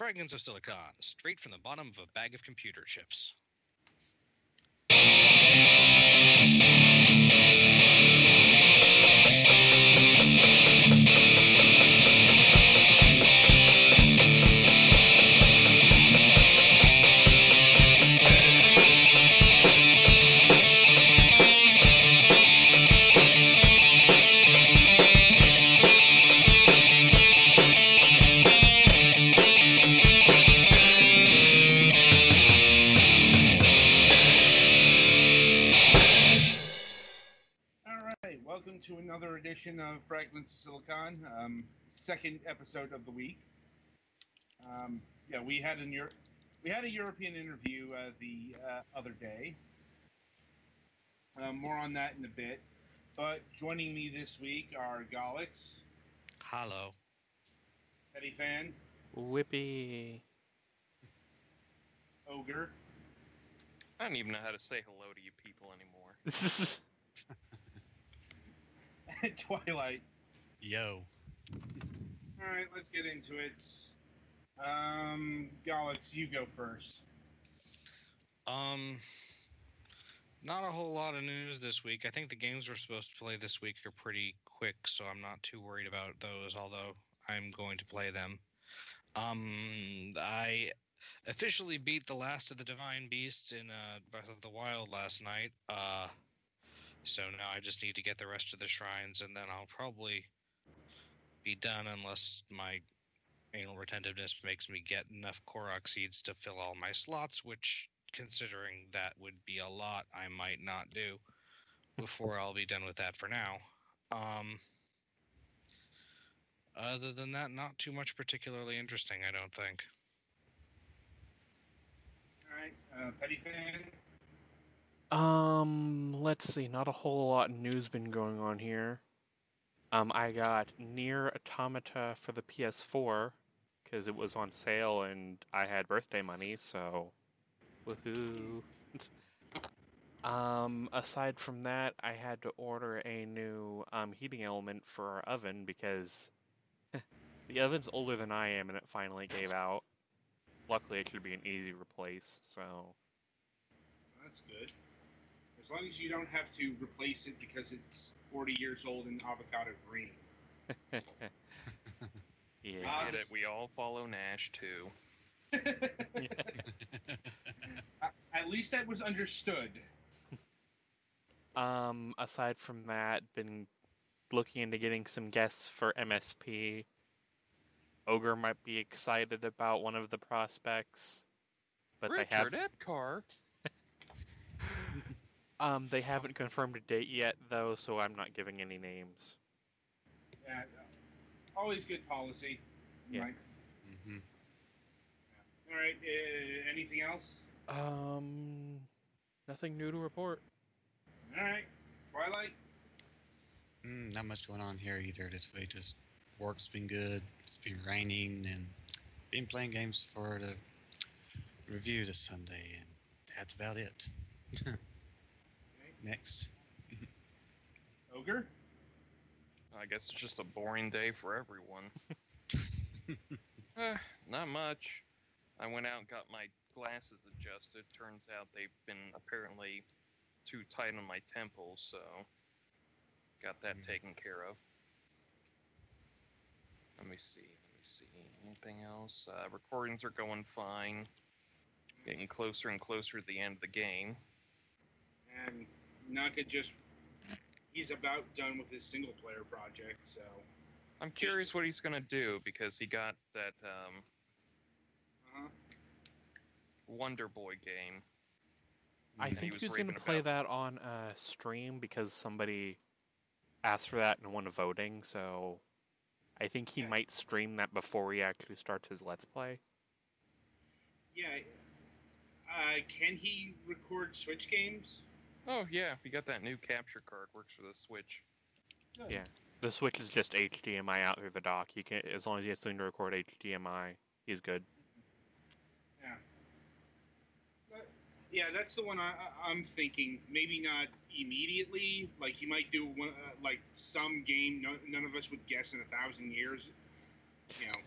Fragments of silicon, straight from the bottom of a bag of computer chips. To another edition of Fragments of Silicon, um, second episode of the week. Um, yeah, we had an Euro- we had a European interview uh, the uh, other day. Um, more on that in a bit. But joining me this week are Galix, Hello. Eddie Fan, Whippy. Ogre, I don't even know how to say hello to you people anymore. and Twilight. Yo. All right, let's get into it. Um, Galix, you go first. Um, not a whole lot of news this week. I think the games we're supposed to play this week are pretty quick, so I'm not too worried about those. Although I'm going to play them. Um, I officially beat the last of the Divine Beasts in uh, Breath of the Wild last night. Uh, so now I just need to get the rest of the shrines, and then I'll probably be done unless my anal retentiveness makes me get enough Korok seeds to fill all my slots, which, considering that would be a lot, I might not do before I'll be done with that for now. Um, other than that, not too much particularly interesting, I don't think. All right, uh, Petty Fan. Um, let's see. Not a whole lot of news been going on here. Um, I got NieR Automata for the PS4 because it was on sale and I had birthday money, so woohoo. um, aside from that, I had to order a new um heating element for our oven because the oven's older than I am and it finally gave out. Luckily, it should be an easy replace, so That's good. As long as you don't have to replace it because it's 40 years old and avocado green. yeah. Ah, Get it? We all follow Nash too. At least that was understood. Um, aside from that, been looking into getting some guests for MSP. Ogre might be excited about one of the prospects, but they have Richard Epcar. Um they haven't confirmed a date yet though, so I'm not giving any names. Yeah, always good policy. Yeah. Right. Mm-hmm. All right. Uh, anything else? Um, nothing new to report. All right. Twilight. Mm, not much going on here either this week. Just work's been good. It's been raining and been playing games for the review this Sunday, and that's about it. Next. Ogre. I guess it's just a boring day for everyone. Eh, not much. I went out and got my glasses adjusted. Turns out they've been apparently too tight on my temples, so got that Mm. taken care of. Let me see. Let me see. Anything else? Uh, recordings are going fine. Getting closer and closer to the end of the game. And Naka just. He's about done with his single player project, so. I'm curious what he's gonna do because he got that um, Uh-huh. Wonder Boy game. I that he think was he's going to raving play about. that on uh, stream because somebody asked for that in one voting. So I think he Yeah. might stream that before he actually starts his Let's Play. Yeah. Uh, can he record Switch games? Oh yeah, we got that new capture card. Works for the Switch. Good. Yeah. The Switch is just HDMI out through the dock. He can, as long as he has something to record HDMI, he's good. Yeah. But, yeah, that's the one I, I- I'm thinking. Maybe not immediately. Like he might do one, uh, like some game no, none of us would guess in a thousand years. You know.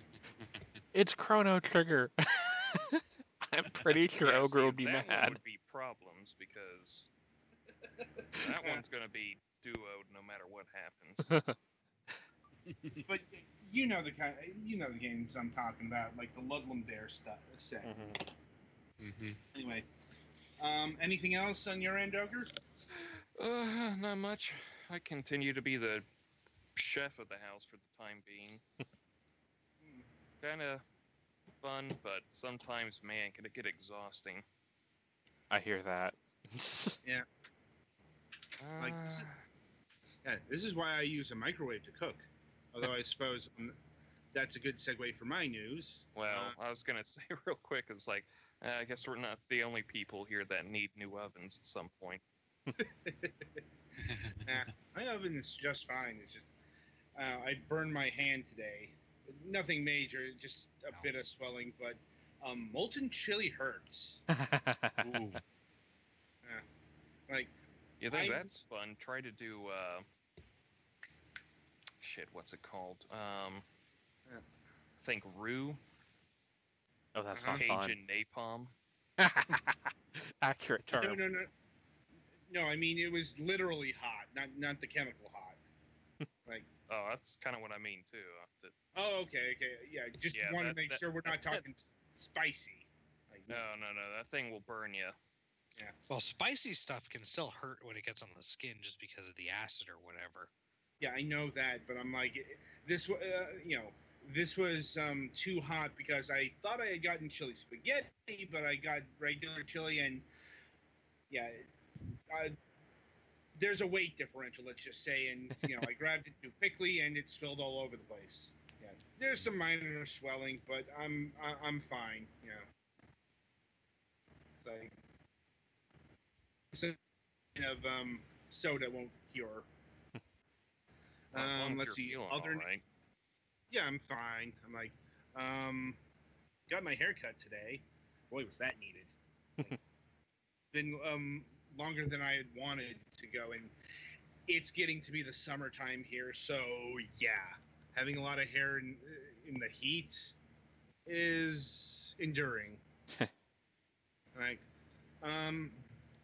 It's Chrono Trigger. I'm pretty sure Yeah, Ogre see, would be that mad. would be problems because that one's gonna be duoed no matter what happens. But you know the kind, you know the games I'm talking about, like the Ludum Dare stuff. Set. Mhm. hmm Anyway, um, anything else on your end, Ogre? Uh, not much. I continue to be the chef of the house for the time being. kind of fun, but sometimes, man, can it get exhausting? I hear that. Like, Uh, Yeah, this is why I use a microwave to cook. Although I suppose um, that's a good segue for my news. well, Uh, I was gonna say real quick. It was like, uh, I guess we're not the only people here that need new ovens at some point. Nah, my oven is just fine. It's just uh, I burned my hand today. Nothing major, just a No. bit of swelling, but um, molten chili hurts. Ooh. Like You think I'm- that's fun? Try to do uh, shit. What's it called? Um, Yeah. think roux. oh, that's Uh-huh. not fun. Cajun napalm. Accurate term. no, no, no, no. I mean it was literally hot, not not the chemical hot. like Oh, that's kind of what I mean too. that- oh, okay, okay, yeah. Just Yeah, want to make that- sure we're not that- talking s- spicy. Like, no, no, no. That thing will burn you. Well, spicy stuff can still hurt when it gets on the skin just because of the acid or whatever. Yeah, I know that, but I'm like, this, wa- uh, you know, this was um, too hot because I thought I had gotten chili spaghetti, but I got regular chili, and yeah, uh, there's a weight differential, let's just say, and you know, I grabbed it too quickly, and it spilled all over the place. Yeah, there's some minor swelling, but I'm I, I'm fine. You know, it's like some kind of um, soda won't cure. Well, Um, let's see. Other, right. yeah, I'm fine. I'm like, um, got my hair cut today. Boy, was that needed. Been um longer than I had wanted to go, and it's getting to be the summertime here. So yeah, having a lot of hair in in the heat is enduring. like, um,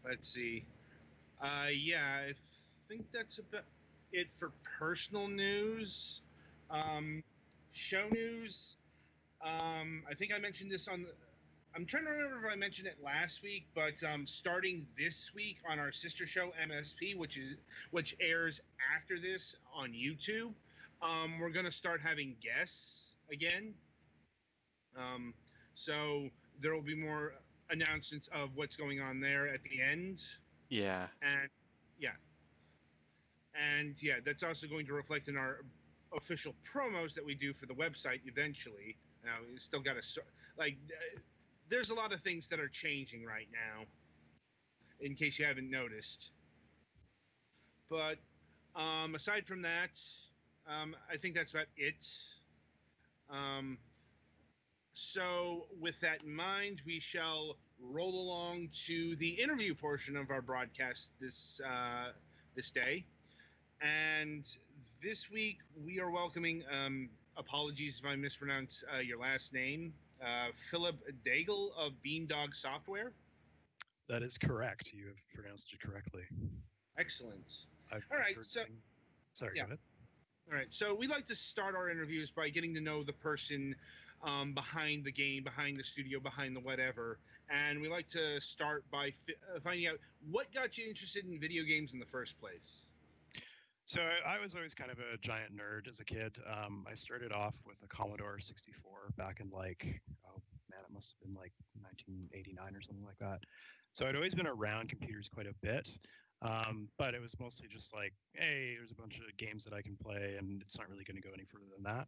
let's see. Uh, yeah, I think that's about it for personal news. Um, show news. Um, I think I mentioned this on the. I'm trying to remember if I mentioned it last week, but um, starting this week on our sister show MSP, which is which airs after this on YouTube, um, we're gonna start having guests again. Um, so there will be more announcements of what's going on there at the end Yeah. and yeah and yeah that's also going to reflect in our official promos that we do for the website eventually now we still got to sort. like uh, there's a lot of things that are changing right now in case you haven't noticed but um, aside from that um, i think that's about it um, so with that in mind we shall roll along to the interview portion of our broadcast this uh, this day. And this week we are welcoming. Um, apologies if I mispronounce uh, your last name, uh, Philip Daigle of Beamdog Software. That is correct. You have pronounced it correctly. Excellent. I've All right, so- thing- Sorry, yeah. All right, so we like to start our interviews by getting to know the person um, behind the game, behind the studio, behind the whatever, and we like to start by fi- uh, finding out what got you interested in video games in the first place. So I was always kind of a giant nerd as a kid. Um, I started off with a Commodore 64 back in like, oh man, it must have been like 1989 or something like that. So I'd always been around computers quite a bit. Um, but it was mostly just like, hey, there's a bunch of games that I can play, and it's not really going to go any further than that.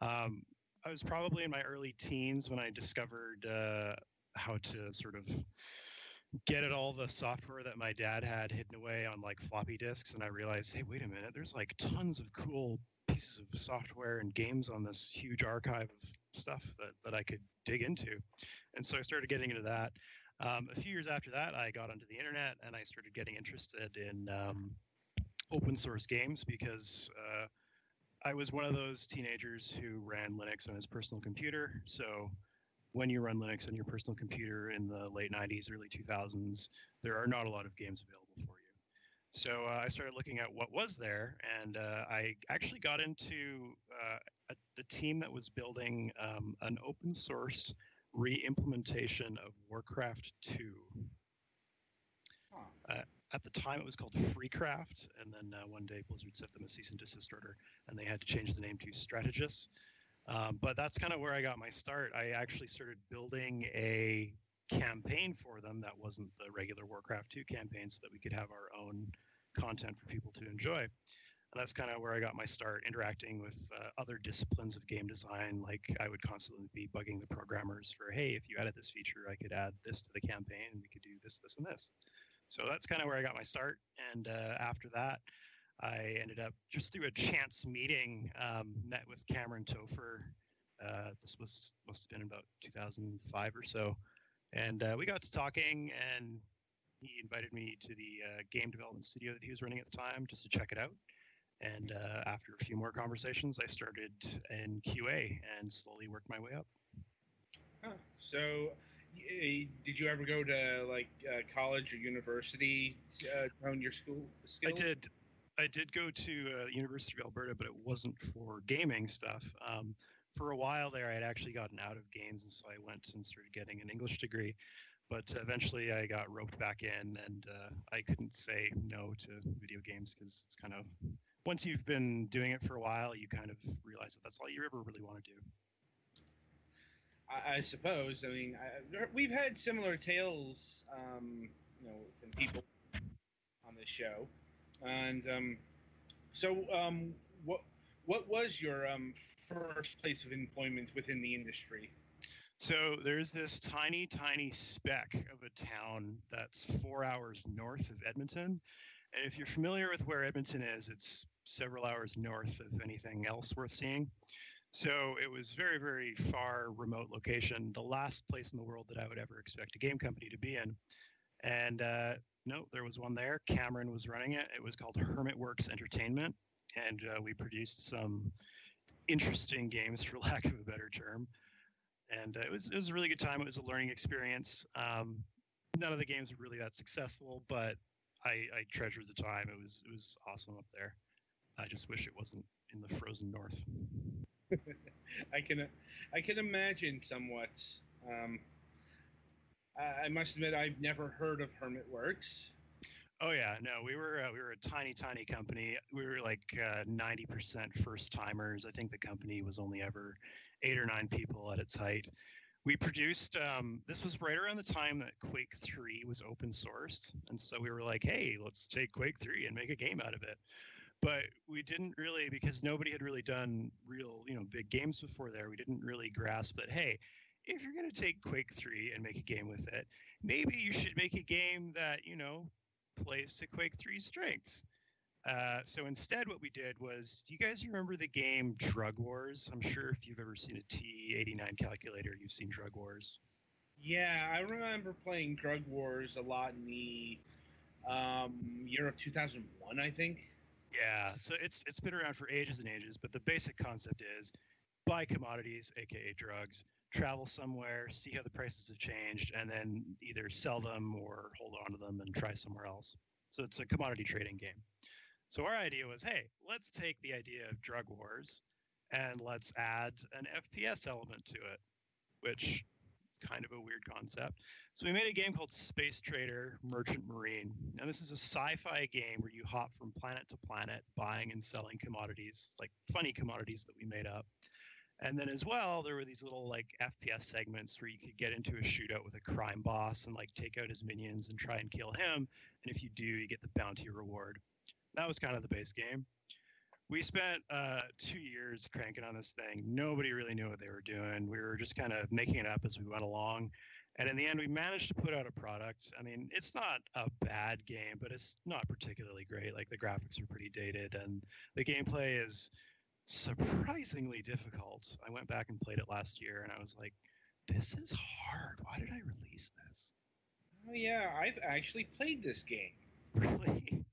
Um, I was probably in my early teens when I discovered uh, how to sort of get at all the software that my dad had hidden away on like floppy disks, and I realized, hey, wait a minute, there's like tons of cool pieces of software and games on this huge archive of stuff that, that I could dig into. And so I started getting into that. Um, a few years after that, I got onto the internet and I started getting interested in um, open source games because uh, I was one of those teenagers who ran Linux on his personal computer. So when you run Linux on your personal computer in the late 90s, early 2000s, there are not a lot of games available for you. So uh, I started looking at what was there, and uh, I actually got into uh, a, the team that was building um, an open source re-implementation of Warcraft 2. Huh. At the time, it was called Freecraft, and then uh, one day Blizzard sent them a cease and desist order, and they had to change the name to Stratagus. Um, but that's kind of where I got my start. I actually started building a campaign for them that wasn't the regular Warcraft 2 campaign so that we could have our own content for people to enjoy. And that's kind of where I got my start interacting with uh, other disciplines of game design. Like I would constantly be bugging the programmers for, hey, if you added this feature, I could add this to the campaign and we could do this, this, and this. So that's kind of where I got my start. And uh, after that, I ended up just through a chance meeting, um, met with Cameron Tofer. Uh, this was must have been about 2005 or so, and uh, we got to talking, and he invited me to the uh, game development studio that he was running at the time just to check it out. And uh, after a few more conversations, I started in QA and slowly worked my way up. Huh. So, did you ever go to like uh, college or university uh, to hone your school skills? I did. I did go to uh, University of Alberta, but it wasn't for gaming stuff. Um, for a while there, I had actually gotten out of games, and so I went and started getting an English degree. But eventually, I got roped back in, and uh, I couldn't say no to video games because it's kind of once you've been doing it for a while, you kind of realize that that's all you ever really want to do. I, I suppose. I mean, I, we've had similar tales, um, you know, from people on this show, and um, so um, what what was your um, first place of employment within the industry? So there's this tiny, tiny speck of a town that's four hours north of Edmonton. And if you're familiar with where Edmonton is, it's several hours north of anything else worth seeing. So it was very, very far remote location, the last place in the world that I would ever expect a game company to be in. And uh, no, there was one there. Cameron was running it. It was called Hermitworks Entertainment, and uh, we produced some interesting games, for lack of a better term. And uh, it was it was a really good time. It was a learning experience. Um, none of the games were really that successful, but I, I treasured the time. It was it was awesome up there. I just wish it wasn't in the frozen north. I can I can imagine somewhat. Um, I, must admit, I've never heard of Hermitworks. Oh yeah, no, we were uh, we were a tiny tiny company. We were like uh, ninety percent first timers. I think the company was only ever eight or nine people at its height. We produced. Um, this was right around the time that Quake Three was open sourced, and so we were like, hey, let's take Quake Three and make a game out of it. But we didn't really because nobody had really done real you know big games before there. We didn't really grasp that hey. If you're going to take Quake 3 and make a game with it, maybe you should make a game that, you know, plays to Quake 3's strengths. Uh, so instead, what we did was, do you guys remember the game Drug Wars? I'm sure if you've ever seen a TI-89 calculator, you've seen Drug Wars. Yeah, I remember playing Drug Wars a lot in the um, year of 2001, I think. Yeah, so it's it's been around for ages and ages, but the basic concept is buy commodities, aka drugs, travel somewhere, see how the prices have changed, and then either sell them or hold on to them and try somewhere else. So it's a commodity trading game. So our idea was, hey, let's take the idea of drug wars and let's add an FPS element to it, which kind of a weird concept. So we made a game called Space Trader Merchant Marine. Now this is a sci-fi game where you hop from planet to planet, buying and selling commodities, like funny commodities that we made up. And then as well, there were these little like FPS segments where you could get into a shootout with a crime boss and like take out his minions and try and kill him. And if you do, you get the bounty reward. That was kind of the base game. We spent uh, two years cranking on this thing. Nobody really knew what they were doing. We were just kind of making it up as we went along. And in the end, we managed to put out a product. I mean, it's not a bad game, but it's not particularly great. Like the graphics are pretty dated, and the gameplay is surprisingly difficult. I went back and played it last year, and I was like, "This is hard. Why did I release this?" Oh yeah, I've actually played this game. Really?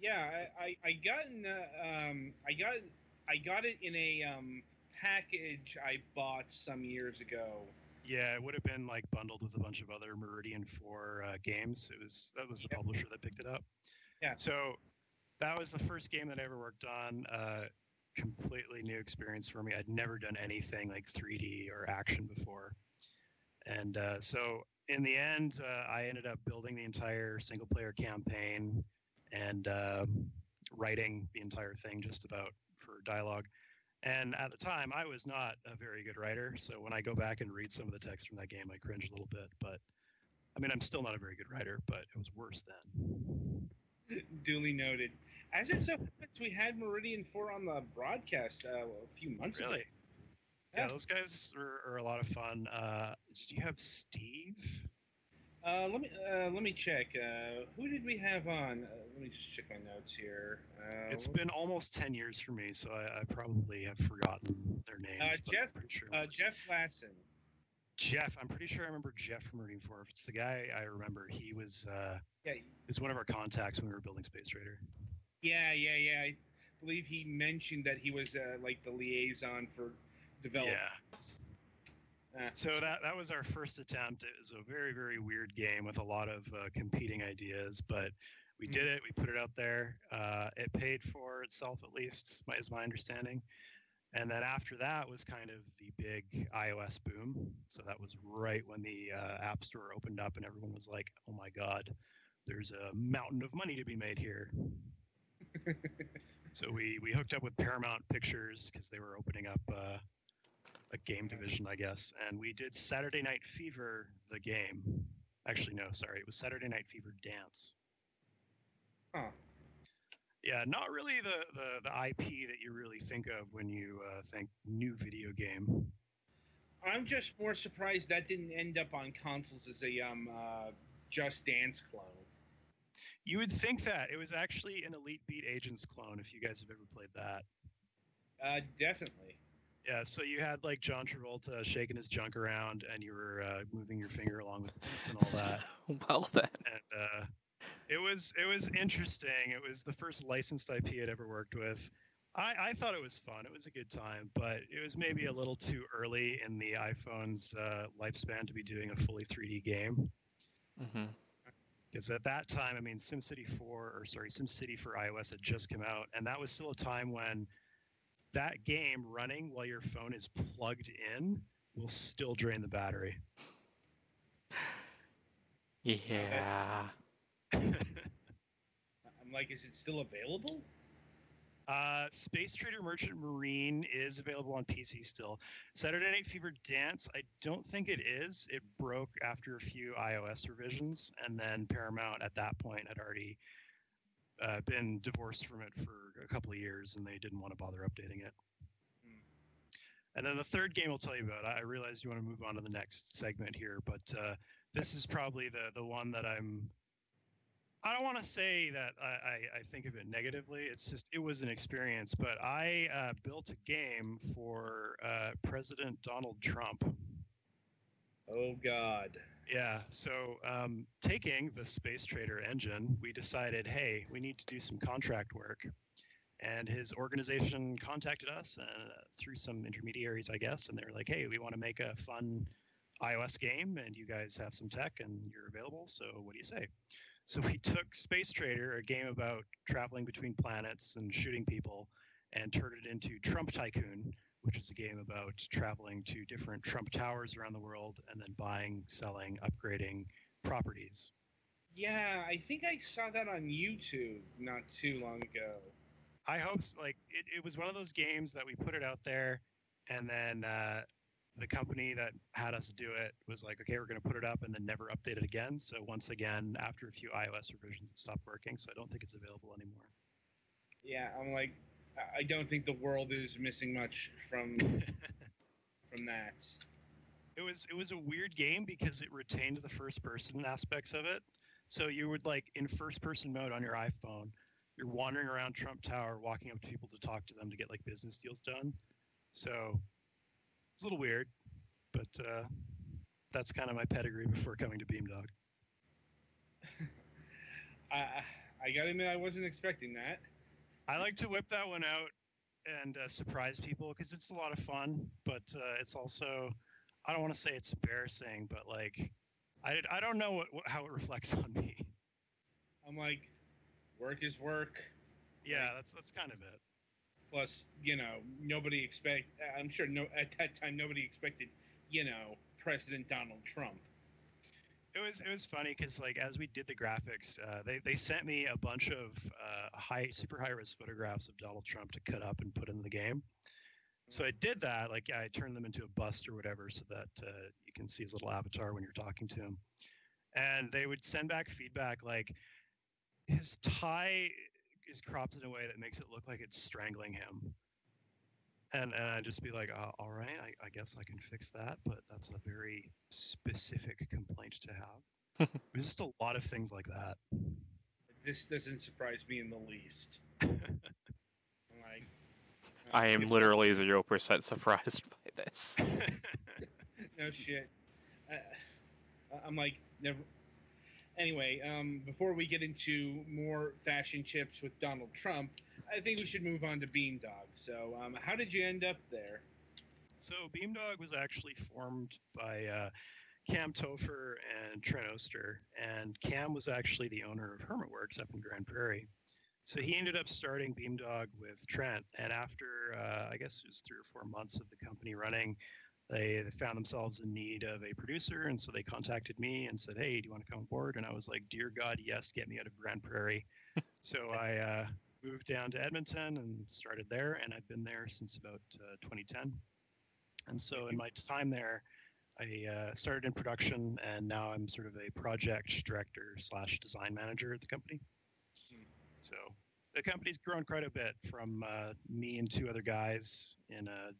Yeah, I, I, I got in, uh, um, I got I got it in a um, package I bought some years ago. Yeah, it would have been like bundled with a bunch of other Meridian Four uh, games. It was that was the Yeah. publisher that picked it up. Yeah. So that was the first game that I ever worked on. Uh, completely new experience for me. I'd never done anything like 3D or action before, and uh, so in the end, uh, I ended up building the entire single player campaign and uh, writing the entire thing just about for dialogue. And at the time, I was not a very good writer. So when I go back and read some of the text from that game, I cringe a little bit. But I mean, I'm still not a very good writer, but it was worse then. Duly noted. As it so happens, we had Meridian Four on the broadcast uh, a few months ago. Really? Yeah, Yeah. those guys are, are a lot of fun. Uh, do you have Steve? Uh, let me uh, let me check. Uh, who did we have on? Uh, let me just check my notes here. Uh, It's been almost 10 years for me, so I, I probably have forgotten their names. Uh, Jeff- sure uh, Jeff Lassen. Jeff, I'm pretty sure I remember Jeff from Meridian 4. If it's the guy I remember, he was uh, Yeah, he was one of our contacts when we were building Space Trader. yeah, yeah, yeah. I believe he mentioned that he was uh, like the liaison for development. Yeah. Uh, So that that was our first attempt. It was a very very weird game with a lot of uh, competing ideas, but we did it. We put it out there. Uh, it paid for itself at least, my, is my understanding. And then after that was kind of the big iOS boom. So that was right when the uh, App Store opened up, and everyone was like, "Oh my God, there's a mountain of money to be made here." so we we hooked up with Paramount Pictures because they were opening up. A game division, I guess. And we did Saturday Night Fever, the game. Actually, no, sorry, it was Saturday Night Fever Dance. Huh. Yeah, not really the, the, the IP that you really think of when you uh, think new video game. I'm just more surprised that didn't end up on consoles as a um uh, Just Dance clone. You would think that it was actually an Elite Beat Agents clone. If you guys have ever played that, Uh, definitely. Yeah. So you had like John Travolta shaking his junk around, and you were uh, moving your finger along with the and all that. well then. and uh, it was it was interesting. It was the first licensed IP I'd ever worked with. I, I thought it was fun. It was a good time, but it was maybe a little too early in the iPhone's uh, lifespan to be doing a fully 3D game. Because at that time, I mean, SimCity 4 or sorry, SimCity for iOS had just come out, and that was still a time when that game running while your phone is plugged in will still drain the battery. Yeah. I'm like, is it still available? Uh, Space Trader Merchant Marine is available on PC still. Saturday Night Fever Dance, I don't think it is. It broke after a few iOS revisions, and then Paramount at that point had already uh, been divorced from it for a couple of years, and they didn't want to bother updating it. Hmm. And then the third game I'll tell you about. I I realize you want to move on to the next segment here, but uh, this is probably the the one that I'm I don't want to say that I, I, I think of it negatively. It's just it was an experience. But I uh, built a game for uh, President Donald Trump. Oh God. Yeah. So um, taking the Space Trader engine, we decided, hey, we need to do some contract work. And his organization contacted us uh, through some intermediaries, I guess, and they were like, hey, we want to make a fun iOS game, and you guys have some tech, and you're available. So what do you say? So we took Space Trader, a game about traveling between planets and shooting people, and turned it into Trump Tycoon, which is a game about traveling to different Trump towers around the world and then buying, selling, upgrading properties. Yeah, I think I saw that on YouTube not too long ago. I hope like it, it was one of those games that we put it out there and then uh, the company that had us do it was like, okay, we're going to put it up and then never update it again. So once again, after a few iOS revisions, it stopped working. So I don't think it's available anymore. Yeah, I'm like, I- I don't think the world is missing much from from that. it was it was a weird game because it retained the first person aspects of it. So you would like in first person mode on your iPhone, you're wandering around Trump Tower, walking up to people to talk to them to get like business deals done. So it's a little weird, but uh, that's kind of my pedigree before coming to Beamdog. I I gotta admit, I wasn't expecting that. I like to whip that one out and uh, surprise people because it's a lot of fun, but uh, it's also I don't want to say it's embarrassing, but like I I don't know what, what how it reflects on me. I'm like, work is work. Yeah, that's that's kind of it. Plus, you know, nobody expect. I'm sure no at that time nobody expected, you know, President Donald Trump. It was it was funny because like as we did the graphics, uh, they they sent me a bunch of uh, high super high res photographs of Donald Trump to cut up and put in the game. So I did that. Like I turned them into a bust or whatever, so that uh, you can see his little avatar when you're talking to him. And they would send back feedback like his tie is cropped in a way that makes it look like it's strangling him. And, and I'd just be like, uh, all right, I, I guess I can fix that, but that's a very specific complaint to have. There's just a lot of things like that. This doesn't surprise me in the least. I'm like, I am literally zero percent surprised by this. no shit. I, I'm like never. Anyway, um, before we get into more fashion chips with Donald Trump, I think we should move on to Beamdog. So, um, how did you end up there? So Beamdog was actually formed by uh, Cam Tofer and Trent Oster, and Cam was actually the owner of Hermitworks up in Grande Prairie. So he ended up starting Beamdog with Trent, and after uh, I guess it was three or four months of the company running, they, found themselves in need of a producer, and so they contacted me and said, "Hey, do you want to come aboard?" And I was like, "Dear God, yes, get me out of Grande Prairie." so I uh, moved down to Edmonton and started there, and I've been there since about uh, 2010. And so in my time there, I uh, started in production, and now I'm sort of a project director slash design manager at the company. So the company's grown quite a bit from uh, me and two other guys in a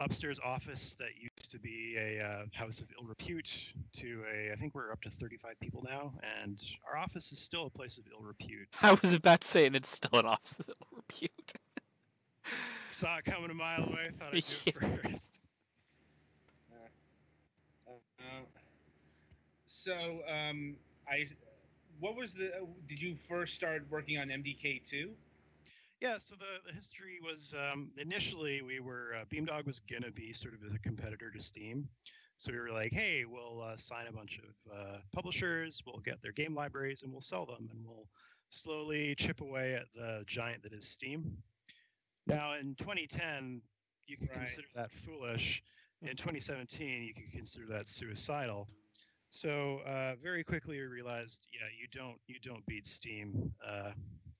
upstairs office that used to be a uh, house of ill repute to a I think we're up to 35 people now, and our office is still a place of ill repute. I was about to say, and it's still an office of ill repute. Saw it coming a mile away, thought I'd do it first. Uh, so, um, I, what was the? Did you first start working on MDK two? Yeah, so the, the history was um, initially we were uh, Beamdog was gonna be sort of a competitor to Steam, so we were like, hey, we'll uh, sign a bunch of uh, publishers, we'll get their game libraries, and we'll sell them, and we'll slowly chip away at the giant that is Steam. Now in 2010, you could Right. consider that foolish. In 2017, you could consider that suicidal. So uh, very quickly we realized, yeah, you don't you don't beat Steam uh,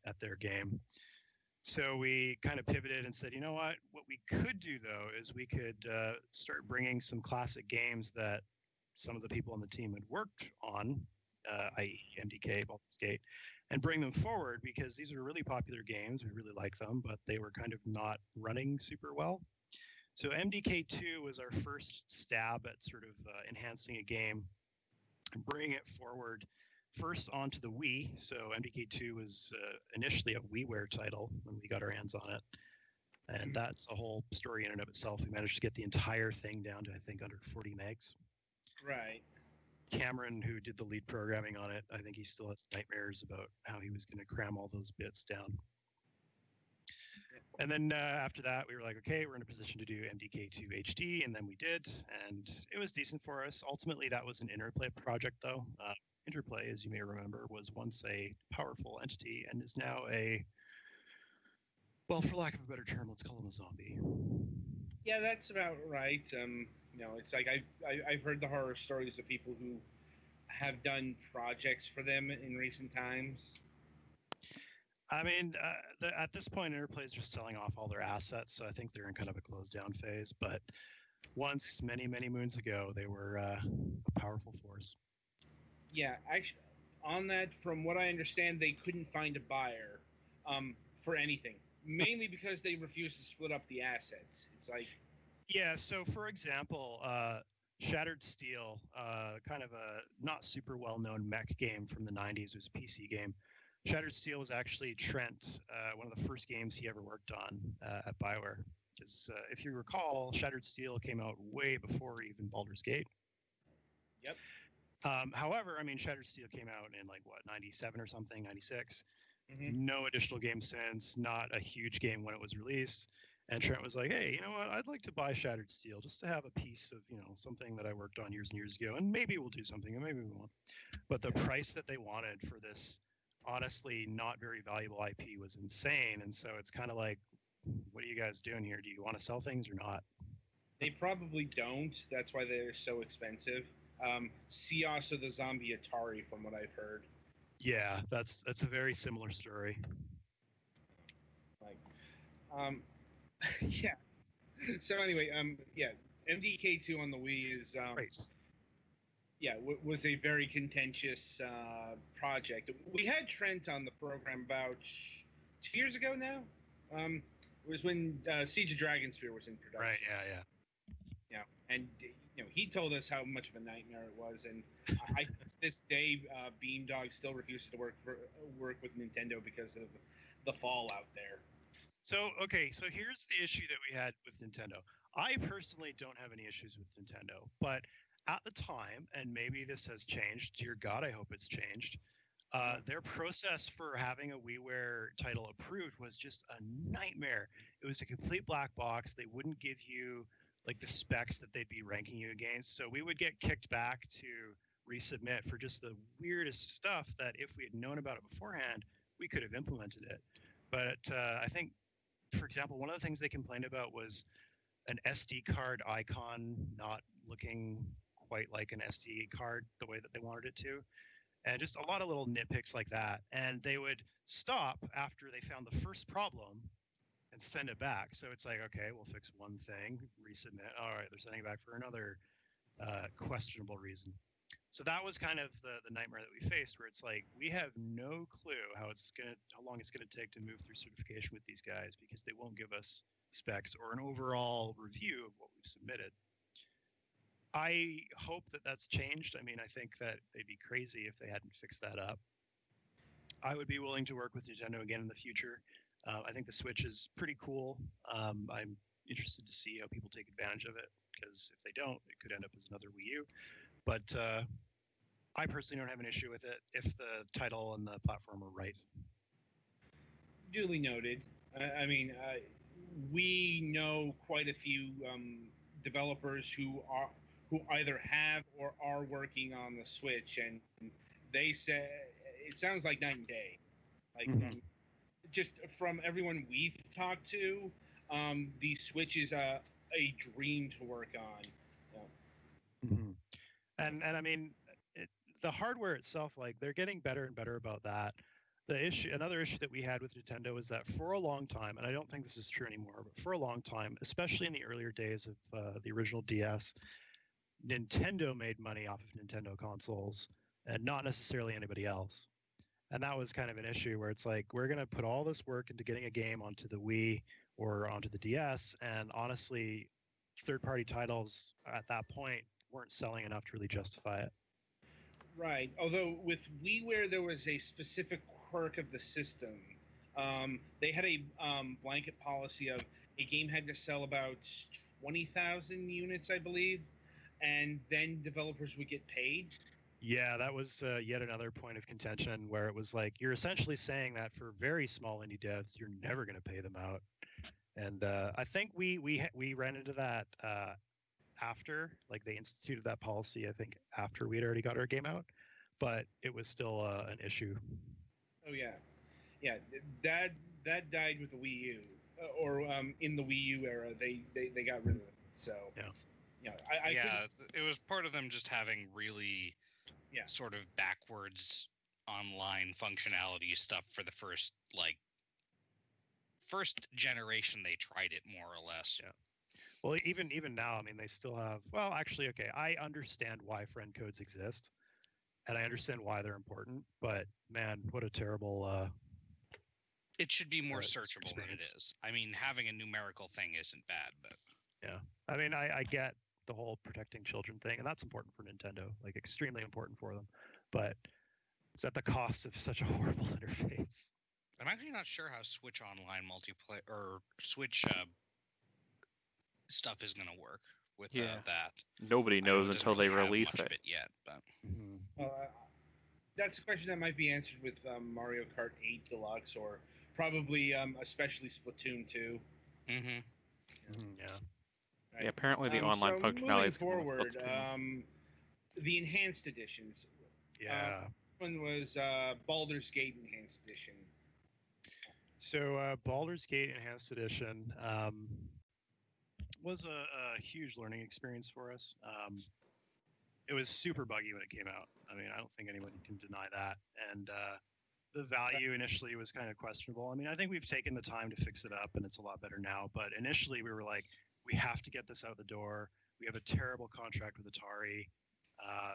at their game. So we kind of pivoted and said, you know what? What we could do though is we could uh, start bringing some classic games that some of the people on the team had worked on, uh, i.e., MDK, Baldur's Gate, and bring them forward because these are really popular games. We really like them, but they were kind of not running super well. So MDK2 was our first stab at sort of uh, enhancing a game and bringing it forward first onto the Wii. So MDK2 was uh, initially a WiiWare title when we got our hands on it. And that's a whole story in and of itself. We managed to get the entire thing down to, I think, under 40 megs. Right. Cameron, who did the lead programming on it, I think he still has nightmares about how he was going to cram all those bits down. And then uh, after that, we were like, okay, we're in a position to do MDK2 HD, and then we did, and it was decent for us. Ultimately, that was an Interplay project, though. Uh, Interplay, as you may remember, was once a powerful entity and is now a, well, for lack of a better term, let's call him a zombie. Yeah, that's about right. Um, you know, it's like I've I, I've heard the horror stories of people who have done projects for them in recent times. I mean, uh, the, at this point, Interplay is just selling off all their assets, so I think they're in kind of a closed down phase. But once, many, many moons ago, they were uh, a powerful force. Yeah, actually, on that, from what I understand, they couldn't find a buyer um, for anything, mainly because they refused to split up the assets. It's like, Yeah. So, for example, uh, Shattered Steel, uh, kind of a not super well known mech game from the 90s, it was a PC game. Shattered Steel was actually Trent, uh, one of the first games he ever worked on uh, at Bioware. Because uh, if you recall, Shattered Steel came out way before even Baldur's Gate. Yep. Um, however, I mean, Shattered Steel came out in like what, 97 or something, 96 mhm. no additional game since, not a huge game when it was released. And Trent was like, "Hey, you know what? I'd like to buy Shattered Steel just to have a piece of, you know, something that I worked on years and years ago, and maybe we'll do something, and maybe we won't." But the price that they wanted for this, honestly, not very valuable IP was insane. And so it's kind of like, what are you guys doing here? Do you want to sell things or not? they probably don't. That's why they're so expensive. Um, see also the zombie Atari, from what I've heard. Yeah, that's that's a very similar story. Like, um, yeah. So anyway, um, yeah, MDK2 on the Wii is um, Right. yeah w- was a very contentious uh, project. We had Trent on the program about two years ago now. Um, it was when uh, Siege of Dragonspear was in production. Right. Yeah. Yeah. Yeah, and you know he told us how much of a nightmare it was, and I this day uh, Beamdog still refuses to work for work with Nintendo because of the fallout there. So okay, so here's the issue that we had with Nintendo. I personally don't have any issues with Nintendo, but at the time, and maybe this has changed. Dear God, I hope it's changed. Uh, their process for having a WiiWare title approved was just a nightmare. It was a complete black box. They wouldn't give you like the specs that they'd be ranking you against. So we would get kicked back to resubmit for just the weirdest stuff that if we had known about it beforehand, we could have implemented it. But uh, I think for example, one of the things they complained about was an SD card icon not looking quite like an SD card the way that they wanted it to. And just a lot of little nitpicks like that. And they would stop after they found the first problem and send it back. So it's like, okay, we'll fix one thing, resubmit. All right, they're sending it back for another uh, questionable reason. So that was kind of the, the nightmare that we faced, where it's like we have no clue how it's gonna, how long it's gonna take to move through certification with these guys because they won't give us specs or an overall review of what we've submitted. I hope that that's changed. I mean, I think that they'd be crazy if they hadn't fixed that up. I would be willing to work with Nintendo again in the future. Uh, I think the Switch is pretty cool. Um, I'm interested to see how people take advantage of it because if they don't, it could end up as another Wii U. But uh, I personally don't have an issue with it if the title and the platform are right. Duly noted. I, I mean, uh, we know quite a few um, developers who are who either have or are working on the Switch, and they say it sounds like night and day. Like Mhm. Just from everyone we've talked to, um, the Switch is a a dream to work on. hmm And and I mean, it, the hardware itself, like they're getting better and better about that. The issue, another issue that we had with Nintendo is that for a long time, and I don't think this is true anymore, but for a long time, especially in the earlier days of uh, the original DS, Nintendo made money off of Nintendo consoles, and not necessarily anybody else. And that was kind of an issue where it's like we're going to put all this work into getting a game onto the Wii or onto the DS, and honestly, third-party titles at that point weren't selling enough to really justify it. Right. Although with WiiWare, there was a specific quirk of the system. Um, they had a um, blanket policy of a game had to sell about twenty thousand units, I believe, and then developers would get paid. Yeah, that was uh, yet another point of contention where it was like you're essentially saying that for very small indie devs, you're never going to pay them out. And uh, I think we we we ran into that uh, after, like they instituted that policy. I think after we had already got our game out, but it was still uh, an issue. Oh yeah, yeah. That that died with the Wii U, uh, or um, in the Wii U era, they they, they got rid of it. So Yeah. yeah, I, I yeah, couldn't- it was part of them just having really Yeah. sort of backwards online functionality stuff for the first like first generation they tried it more or less. Yeah. Well, even even now, I mean, they still have. Well, actually, okay, I understand why friend codes exist, and I understand why they're important. But man, what a terrible. Uh, It should be more Uh, searchable than it is. I mean, having a numerical thing isn't bad, but yeah, I mean, I, I get the whole protecting children thing, and that's important for Nintendo, like extremely important for them. But it's at the cost of such a horrible interface. I'm actually not sure how Switch Online multiplayer or Switch uh, stuff is going to work with uh, that. Nobody I know it knows doesn't until they really have release much it. of yet, but Well, uh, that's a question that might be answered with um, Mario Kart 8 Deluxe or probably um, especially Splatoon 2. hmm Mhm, yeah. right? Yeah, apparently the Um, online so functionality is moving coming with forward. Um, the enhanced editions. Yeah. One was uh, Baldur's Gate Enhanced Edition. So uh, Baldur's Gate Enhanced Edition um, was a, a huge learning experience for us. Um, it was super buggy when it came out. I mean, I don't think anyone can deny that. And uh, the value initially was kind of questionable. I mean, I think we've taken the time to fix it up, and it's a lot better now. But initially, we were like, we have to get this out the door. We have a terrible contract with Atari. Uh,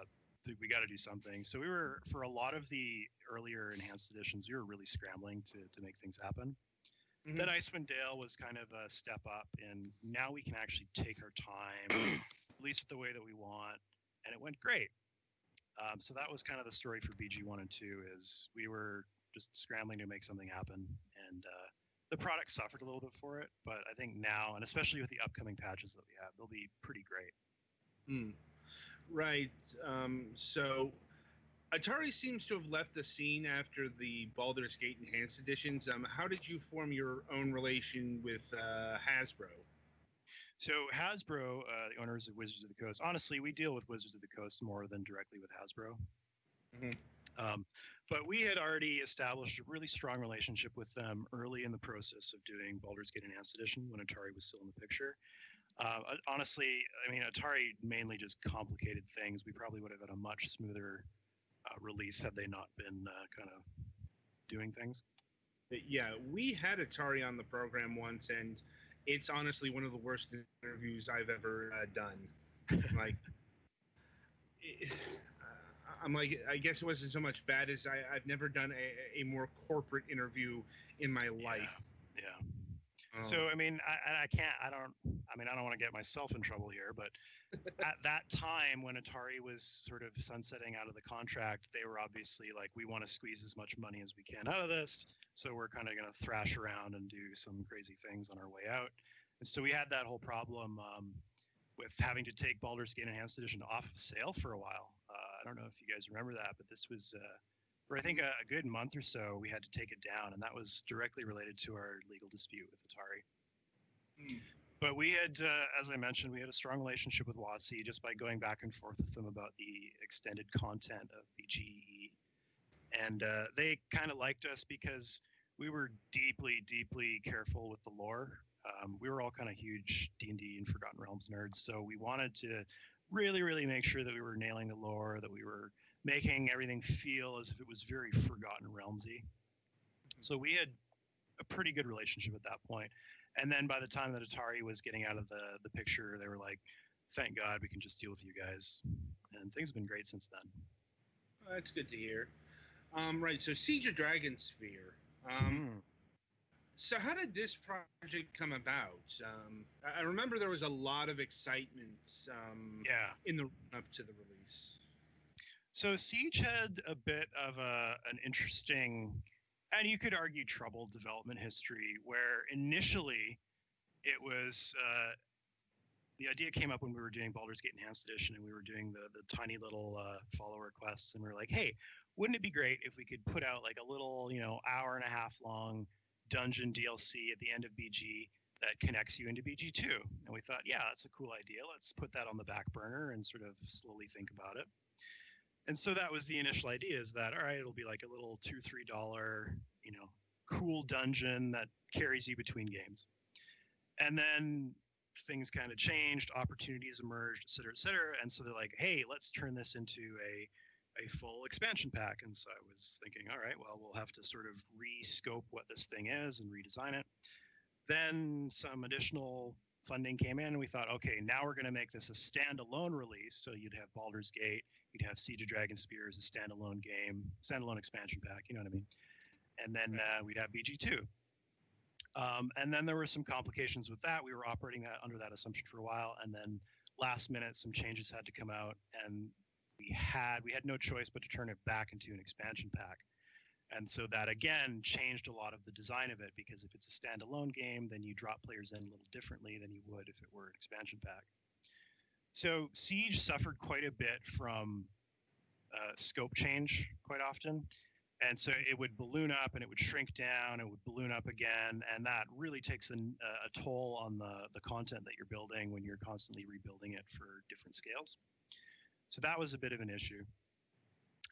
we got to do something. So we were for a lot of the earlier enhanced editions, we were really scrambling to to make things happen. Mhm. Then Icewind Dale was kind of a step up, and now we can actually take our time, at least the way that we want, and it went great. Um, so that was kind of the story for BG one and two. Is we were just scrambling to make something happen, and uh, the product suffered a little bit for it. But I think now, and especially with the upcoming patches that we have, they'll be pretty great. Hmm. Right. Um, so Atari seems to have left the scene after the Baldur's Gate Enhanced Editions. Um, how did you form your own relation with uh, Hasbro? So Hasbro, uh, the owners of Wizards of the Coast, honestly, we deal with Wizards of the Coast more than directly with Hasbro. Mhm. Um, but we had already established a really strong relationship with them early in the process of doing Baldur's Gate Enhanced Edition when Atari was still in the picture. Uh, uh, honestly, I mean, Atari mainly just complicated things. We probably would have had a much smoother uh, release had they not been uh, kind of doing things. Yeah, we had Atari on the program once, and it's honestly one of the worst interviews I've ever uh, done. like, it- uh, I'm like, I guess it wasn't so much bad as I, I've never done a, a more corporate interview in my life. Yeah. Um, So I mean, I, I can't. I don't. I mean, I don't want to get myself in trouble here, but at that time when Atari was sort of sunsetting out of the contract, they were obviously like, we want to squeeze as much money as we can out of this. So we're kind of going to thrash around and do some crazy things on our way out. And so we had that whole problem um, with having to take Baldur's Gate Enhanced Edition off of sale for a while. I don't know if you guys remember that, but this was. Uh, for I think a, a good month or so, we had to take it down, and that was directly related to our legal dispute with Atari. Hmm. But we had, uh, as I mentioned, we had a strong relationship with WotC just by going back and forth with them about the extended content of BGE, and uh, they kind of liked us because we were deeply, deeply careful with the lore. Um, we were all kind of huge D and D and Forgotten Realms nerds, so we wanted to really, really make sure that we were nailing the lore, that we were making everything feel as if it was very Forgotten Realmsy. So we had a pretty good relationship at that point. And then by the time that Atari was getting out of the the picture, they were like, "Thank God we can just deal with you guys." And things have been great since then. Oh, That's good to hear. Um, right, so Siege of Dragonspear. Um, Hmm. So how did this project come about? Um, I remember there was a lot of excitement um, Yeah. in the run up to the release. So Siege had a bit of a an interesting, and you could argue troubled development history, where initially it was uh, the idea came up when we were doing Baldur's Gate Enhanced Edition, and we were doing the the tiny little uh, follower quests, and we were like, hey, wouldn't it be great if we could put out like a little, you know, hour and a half long dungeon DLC at the end of BG that connects you into BG2? And we thought, yeah, that's a cool idea. Let's put that on the back burner and sort of slowly think about it and so that was the initial idea is that all right it'll be like a little two three dollar you know cool dungeon that carries you between games and then things kind of changed opportunities emerged et cetera et cetera and so they're like hey let's turn this into a a full expansion pack. And so I was thinking, all right, well, we'll have to sort of re-scope what this thing is and redesign it. Then some additional funding came in, and we thought, okay, now we're going to make this a standalone release. So you'd have Baldur's Gate, you'd have Siege of Dragonspear as a standalone game, standalone expansion pack. You know what I mean? And then uh, we'd have BG2. Um, and then there were some complications with that. We were operating that under that assumption for a while, and then last minute some changes had to come out, and we had we had no choice but to turn it back into an expansion pack. And so that again changed a lot of the design of it because if it's a standalone game, then you drop players in a little differently than you would if it were an expansion pack. So Siege suffered quite a bit from uh, scope change quite often. And so it would balloon up and it would shrink down, it would balloon up again. And that really takes an, a toll on the, the content that you're building when you're constantly rebuilding it for different scales. So that was a bit of an issue.